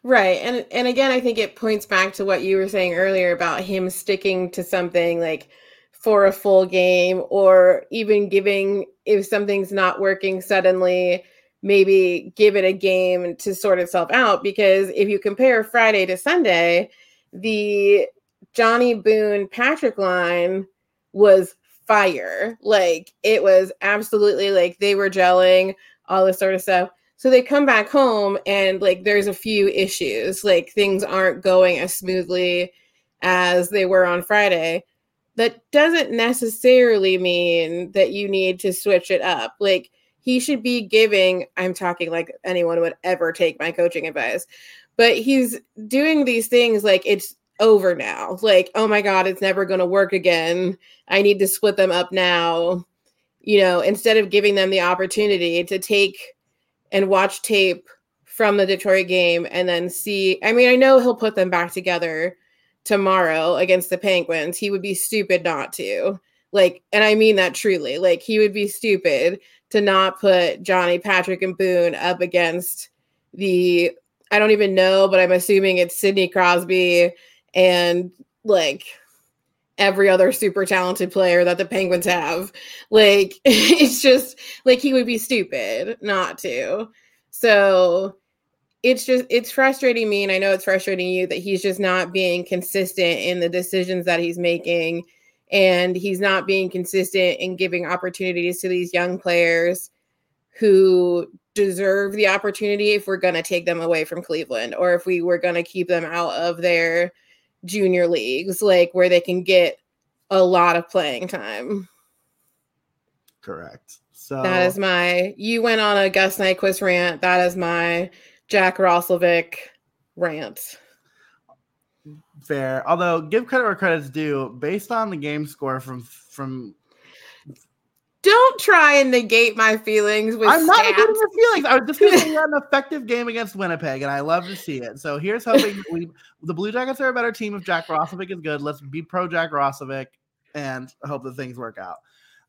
Speaker 2: Right. And and again, I think it points back to what you were saying earlier about him sticking to something like for a full game or even giving if something's not working suddenly, maybe give it a game to sort itself out because if you compare Friday to Sunday, the Johnny Boone Patrik line was fire. Like it was absolutely like they were gelling, all this sort of stuff. So they come back home and like there's a few issues, like things aren't going as smoothly as they were on Friday. That doesn't necessarily mean that you need to switch it up. Like he should be giving, I'm talking like anyone would ever take my coaching advice, but he's doing these things like it's over now. Like, oh my God, it's never going to work again. I need to split them up now. You know, instead of giving them the opportunity to take and watch tape from the Detroit game and then see. I mean, I know he'll put them back together tomorrow against the Penguins. He would be stupid not to. Like, and I mean that truly. Like, he would be stupid to not put Johnny, Patrik, and Boone up against the, I don't even know, but I'm assuming it's Sidney Crosby and like every other super talented player that the Penguins have. Like it's just like he would be stupid not to. So it's just it's frustrating me and I know it's frustrating you that he's just not being consistent in the decisions that he's making and he's not being consistent in giving opportunities to these young players who deserve the opportunity if we're going to take them away from Cleveland or if we were going to keep them out of their junior leagues like where they can get a lot of playing time.
Speaker 1: Correct. So
Speaker 2: That is my. You went on a Gus Nyquist rant. That is my Jack Roslovic rant.
Speaker 1: fair. Although give credit where credit's due, based on the game score from from
Speaker 2: Don't try and negate my feelings with
Speaker 1: I'm not negating your feelings. I was just going to an effective game against Winnipeg, and I love to see it. So here's hoping we the Blue Jackets are a better team if Jack Roslovic is good. Let's be pro Jack Roslovic and hope that things work out.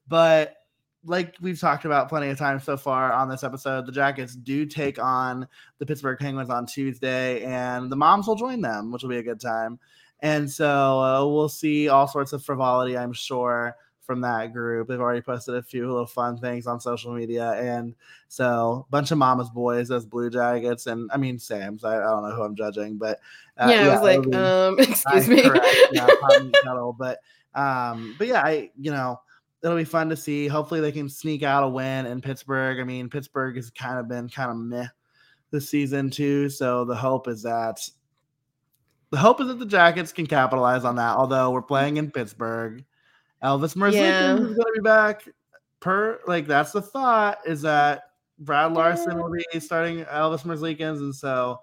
Speaker 1: But like we've talked about plenty of times so far on this episode, the Jackets do take on the Pittsburgh Penguins on Tuesday, and the moms will join them, which will be a good time. And so uh, we'll see all sorts of frivolity, I'm sure, from that group. They've already posted a few little fun things on social media. And so, a bunch of mama's boys as Blue Jackets. And I mean, Sam's. I, I don't know who I'm judging, but
Speaker 2: uh, yeah, yeah, I was like, um, excuse me.
Speaker 1: yeah, but, um, but yeah, I, you know, it'll be fun to see. Hopefully, they can sneak out a win in Pittsburgh. I mean, Pittsburgh has kind of been kind of meh this season too. So the hope is that the hope is that the Jackets can capitalize on that. Although we're playing in Pittsburgh, Elvis Merzlikins yeah. is going to be back. Per like that's the thought is that Brad Larsen will be starting Elvis Merzlikins, and so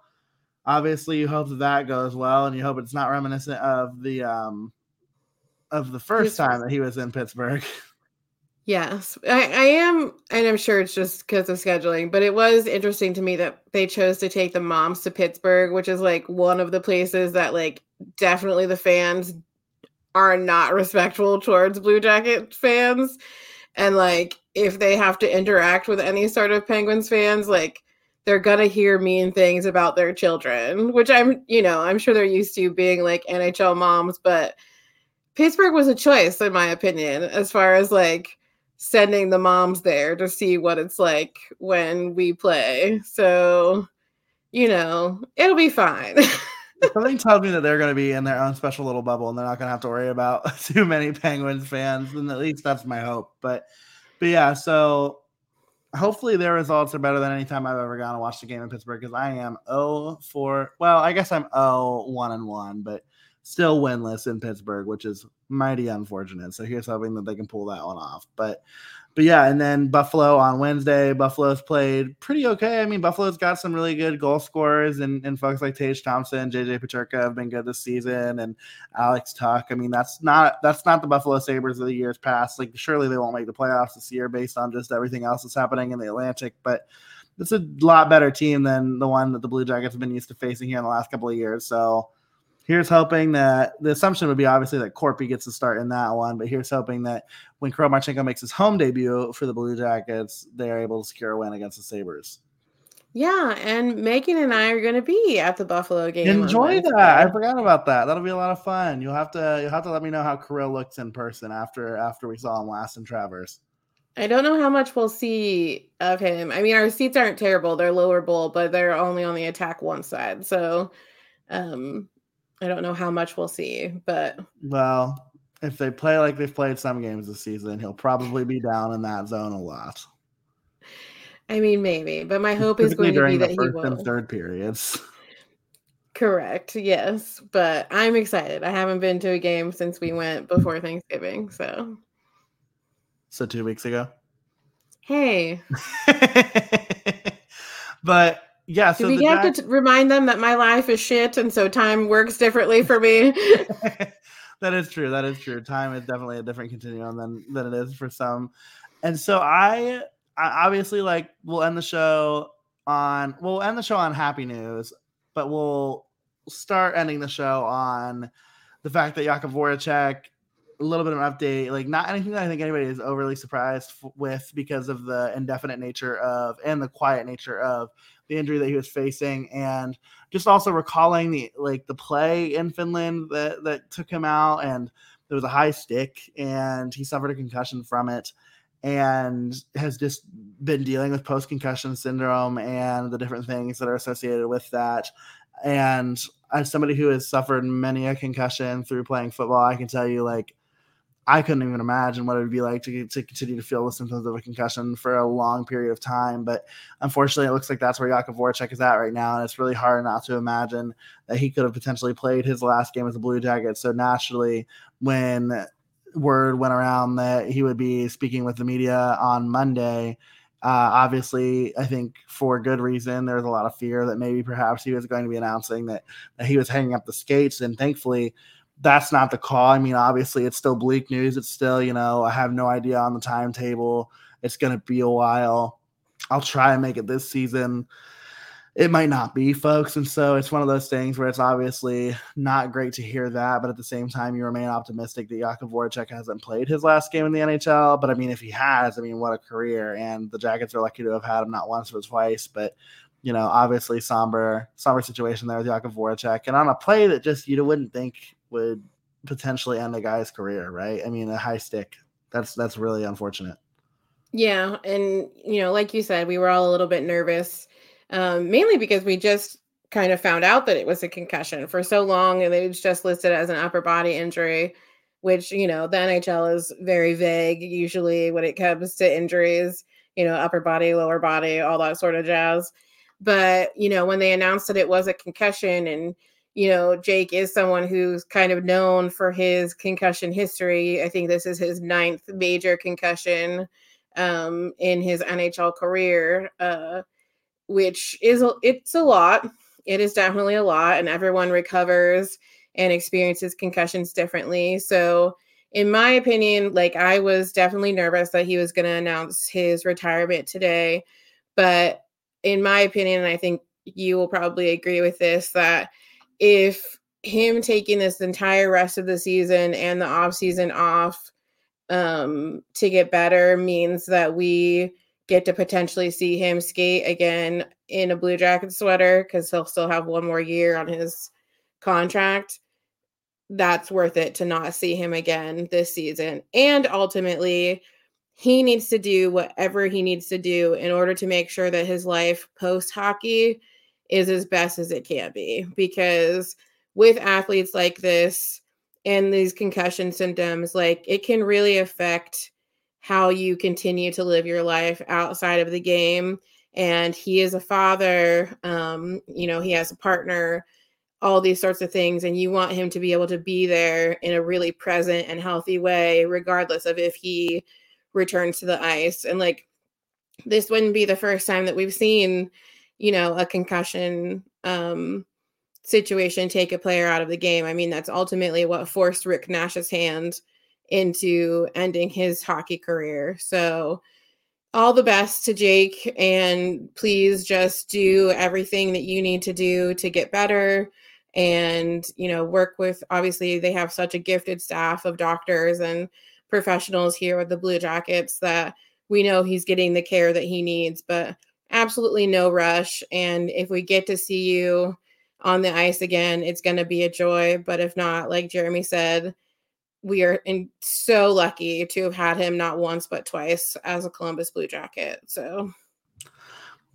Speaker 1: obviously you hope that that goes well, and you hope it's not reminiscent of the um of the first time that he was in Pittsburgh.
Speaker 2: Yes, I, I am, and I'm sure it's just because of scheduling, but it was interesting to me that they chose to take the moms to Pittsburgh, which is like one of the places that, like, definitely the fans are not respectful towards Blue Jacket fans. And, like, if they have to interact with any sort of Penguins fans, like, they're gonna hear mean things about their children, which I'm, you know, I'm sure they're used to being like NHL moms, but Pittsburgh was a choice, in my opinion, as far as like sending the moms there to see what it's like when we play. So, you know, it'll be fine.
Speaker 1: Something tells me that they're going to be in their own special little bubble and they're not going to have to worry about too many Penguins fans. And at least that's my hope. But, but yeah, so hopefully their results are better than any time I've ever gone to watch the game in Pittsburgh because I am 0 for, well, I guess I'm 0 1 and 1, but still winless in Pittsburgh, which is mighty unfortunate. So here's hoping that they can pull that one off. But but yeah, and then Buffalo on Wednesday. Buffalo's played pretty okay. I mean, Buffalo's got some really good goal scorers, and, and folks like Tage Thompson, JJ Peterka have been good this season, and Alex Tuch. I mean, that's not that's not the Buffalo Sabres of the years past. Like, surely they won't make the playoffs this year based on just everything else that's happening in the Atlantic. But it's a lot better team than the one that the Blue Jackets have been used to facing here in the last couple of years. So here's hoping that the assumption would be obviously that Korpi gets to start in that one, but here's hoping that when Kirill Marchenko makes his home debut for the Blue Jackets, they're able to secure a win against the Sabres.
Speaker 2: Yeah, and Megan and I are going to be at the Buffalo game.
Speaker 1: Enjoy that! I forgot about that. That'll be a lot of fun. You'll have to you'll have to let me know how Kirill looks in person after after we saw him last in Traverse.
Speaker 2: I don't know how much we'll see of him. I mean, our seats aren't terrible; they're lower bowl, but they're only on the attack one side. So, um, I don't know how much we'll see, but
Speaker 1: well, if they play like they've played some games this season, he'll probably be down in that zone a lot.
Speaker 2: I mean, maybe, but my hope is going to be that he will.
Speaker 1: And third periods.
Speaker 2: Correct. Yes, but I'm excited. I haven't been to a game since we went before Thanksgiving, so.
Speaker 1: So two weeks ago.
Speaker 2: Hey.
Speaker 1: but yeah. So
Speaker 2: Do we have to remind them that my life is shit, and so time works differently for me?
Speaker 1: that is true. That is true. Time is definitely a different continuum than than it is for some. And so I, I obviously like we'll end the show on we'll end the show on happy news, but we'll start ending the show on the fact that Jakub Voracek a little bit of an update, like not anything that I think anybody is overly surprised f- with because of the indefinite nature of and the quiet nature of the injury that he was facing, and just also recalling the like the play in Finland that that took him out, and there was a high stick, and he suffered a concussion from it, and has just been dealing with post concussion syndrome and the different things that are associated with that, and as somebody who has suffered many a concussion through playing football, I can tell you like I couldn't even imagine what it would be like to, to continue to feel the symptoms of a concussion for a long period of time. But unfortunately, it looks like that's where Jakub Voracek is at right now. And it's really hard not to imagine that he could have potentially played his last game as a Blue Jacket. So naturally, when word went around that he would be speaking with the media on Monday, uh, obviously, I think for good reason, there was a lot of fear that maybe perhaps he was going to be announcing that, that he was hanging up the skates. And thankfully, that's not the call. I mean, obviously, it's still bleak news. It's still, you know, I have no idea on the timetable. It's going to be a while. I'll try and make it this season. it might not be, folks. And so it's one of those things where it's obviously not great to hear that, but at the same time, you remain optimistic that Jakub Voracek hasn't played his last game in the NHL. But I mean, if he has, I mean, what a career! And the Jackets are lucky to have had him not once but twice. But you know, obviously somber, somber situation there with Jakub Voracek, and on a play that just you wouldn't think would potentially end a guy's career, right? I mean, a high stick. That's that's really unfortunate.
Speaker 2: Yeah, and you know, like you said, we were all a little bit nervous um, mainly because we just kind of found out that it was a concussion for so long and it was just listed as an upper body injury which you know the nhl is very vague usually when it comes to injuries you know upper body lower body all that sort of jazz but you know when they announced that it was a concussion and you know jake is someone who's kind of known for his concussion history i think this is his ninth major concussion um in his nhl career uh which is it's a lot. It is definitely a lot, and everyone recovers and experiences concussions differently. So, in my opinion, like I was definitely nervous that he was going to announce his retirement today. But in my opinion, and I think you will probably agree with this, that if him taking this entire rest of the season and the off season off um, to get better means that we get to potentially see him skate again in a Blue Jacket sweater because he'll still have one more year on his contract. That's worth it to not see him again this season. And ultimately, he needs to do whatever he needs to do in order to make sure that his life post hockey is as best as it can be. Because with athletes like this and these concussion symptoms, like it can really affect how you continue to live your life outside of the game and he is a father um, you know he has a partner all these sorts of things and you want him to be able to be there in a really present and healthy way regardless of if he returns to the ice and like this wouldn't be the first time that we've seen you know a concussion um situation take a player out of the game i mean that's ultimately what forced rick nash's hand into ending his hockey career. So, all the best to Jake, and please just do everything that you need to do to get better and you know work with obviously they have such a gifted staff of doctors and professionals here with the blue jackets that we know he's getting the care that he needs but absolutely no rush and if we get to see you on the ice again it's going to be a joy but if not like jeremy said we are in so lucky to have had him not once but twice as a Columbus Blue Jacket. So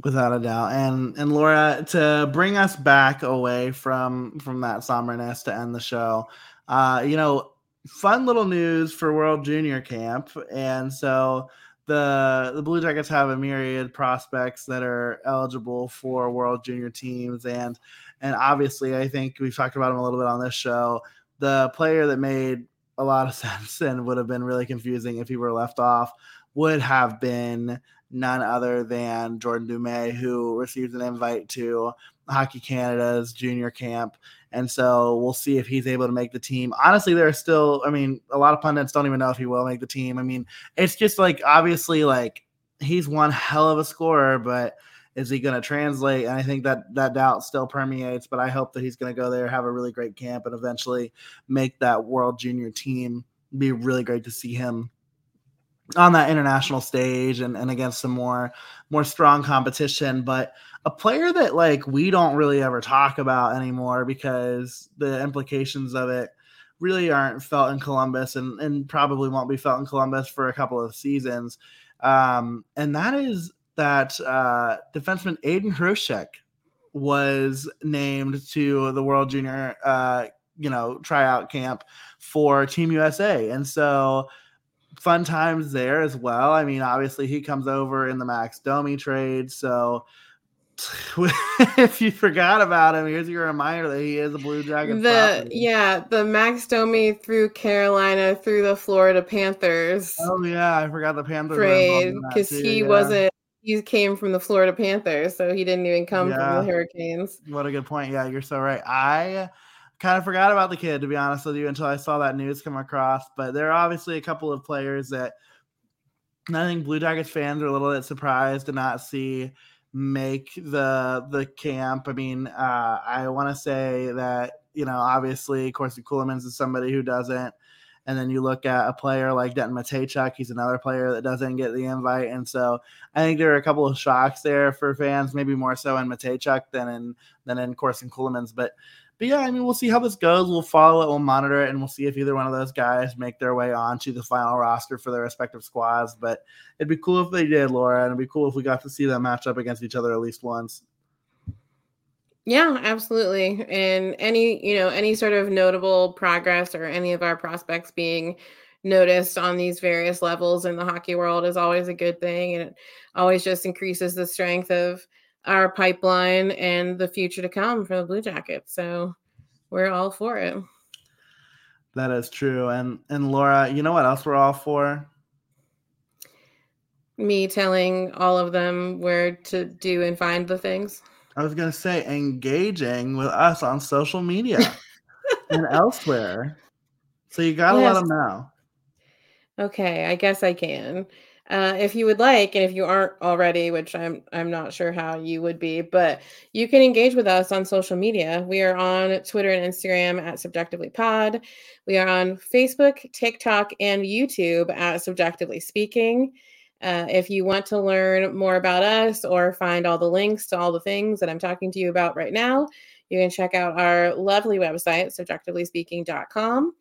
Speaker 1: without a doubt and and laura to bring us back away from from that somberness to end the show uh you know fun little news for world junior camp and so the the blue jackets have a myriad prospects that are eligible for world junior teams. And and obviously i think we've talked about them a little bit on this show. The player that made a lot of sense and would have been really confusing if he were left off would have been none other than Jordan Dumais, who received an invite to Hockey Canada's junior camp. And so we'll see if he's able to make the team. Honestly, there are still, I mean, a lot of pundits don't even know if he will make the team. I mean, it's just like obviously like he's one hell of a scorer, but is he going to translate? And I think that that doubt still permeates, but I hope that he's going to go there, have a really great camp, and eventually make that world junior team. Be really great to see him on that international stage and, and against some more more strong competition. But a player that like we don't really ever talk about anymore because the implications of it really aren't felt in Columbus and, and probably won't be felt in Columbus for a couple of seasons. Um, and that is that uh, defenseman Aidan Hreschuk was named to the World Junior, uh, you know, tryout camp for Team USA, and so fun times there as well. I mean, obviously he comes over in the Max Domi trade, so if you forgot about him, here's your reminder that he is a Blue Jacket.
Speaker 2: The property. yeah, the Max Domi through Carolina through the Florida Panthers.
Speaker 1: Oh yeah, I forgot the Panthers
Speaker 2: trade because he yeah. wasn't he came from the Florida Panthers, so he didn't even come yeah. from the Hurricanes.
Speaker 1: What a good point. Yeah, you're so right. I kind of forgot about the kid, to be honest with you, until I saw that news come across. But there are obviously a couple of players that I think Blue Jackets fans are a little bit surprised to not see make the the camp. I mean, uh, I want to say that you know, obviously, Corson Ceulemans is somebody who doesn't. And then you look at a player like Denton Mateychuk, he's another player that doesn't get the invite. And so I think there are a couple of shocks there for fans, maybe more so in Mateychuk than in than in Corson Ceulemans. But but yeah, I mean, we'll see how this goes. We'll follow it, we'll monitor it, and we'll see if either one of those guys make their way onto the final roster for their respective squads. But it'd be cool if they did, Laura, and it'd be cool if we got to see them match up against each other at least once.
Speaker 2: Yeah, absolutely. And any, you know, any sort of notable progress or any of our prospects being noticed on these various levels in the hockey world is always a good thing. And it always just increases the strength of our pipeline and the future to come for the Blue Jackets. So we're all for it.
Speaker 1: That is true. And and Laura, you know what else we're all for?
Speaker 2: Me telling all of them where to do and find the things.
Speaker 1: I was gonna say engaging with us on social media and elsewhere. So you gotta yes. let them know.
Speaker 2: Okay, I guess I can. Uh, if you would like, and if you aren't already, which I'm I'm not sure how you would be, but you can engage with us on social media. We are on Twitter and Instagram at CBJectively Pod. We are on Facebook, TikTok, and YouTube at CBJectively Speaking. Uh, if you want to learn more about us or find all the links to all the things that I'm talking to you about right now, you can check out our lovely website, cbjectivelyspeaking.com.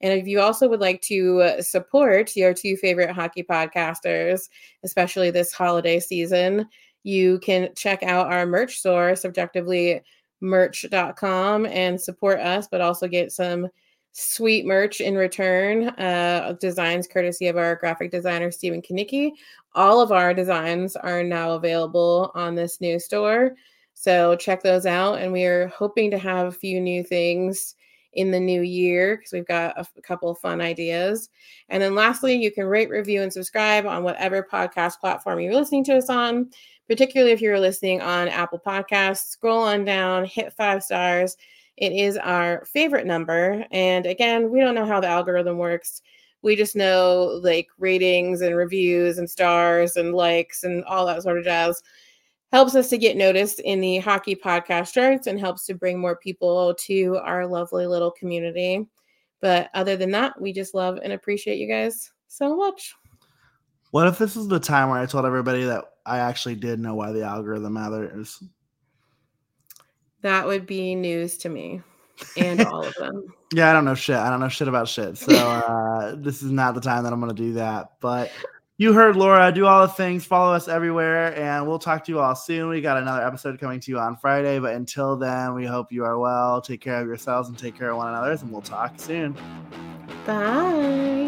Speaker 2: And if you also would like to support your two favorite hockey podcasters, especially this holiday season, you can check out our merch store, cbjectivelymerch.com, and support us, but also get some sweet merch in return. Uh, designs courtesy of our graphic designer, Stephen Kanicki. All of our designs are now available on this new store. So check those out. And we are hoping to have a few new things in the new year because we've got a, couple of fun ideas. And then lastly, you can rate, review, and subscribe on whatever podcast platform you're listening to us on, particularly if you're listening on Apple Podcasts. Scroll on down, hit five stars it is our favorite number. And again, we don't know how the algorithm works. We just know like ratings and reviews and stars and likes and all that sort of jazz helps us to get noticed in the hockey podcast charts and helps to bring more people to our lovely little community. But other than that, we just love and appreciate you guys so much.
Speaker 1: What if this is the time where I told everybody that I actually did know why the algorithm matters?
Speaker 2: That would be news to me and all of them.
Speaker 1: yeah, I don't know shit. I don't know shit about shit. So uh, this is not the time that I'm going to do that. But you heard Laura. Do all the things. Follow us everywhere, and we'll talk to you all soon. We got another episode coming to you on Friday. But until then, we hope you are well. Take care of yourselves and take care of one another, and we'll talk soon.
Speaker 2: Bye.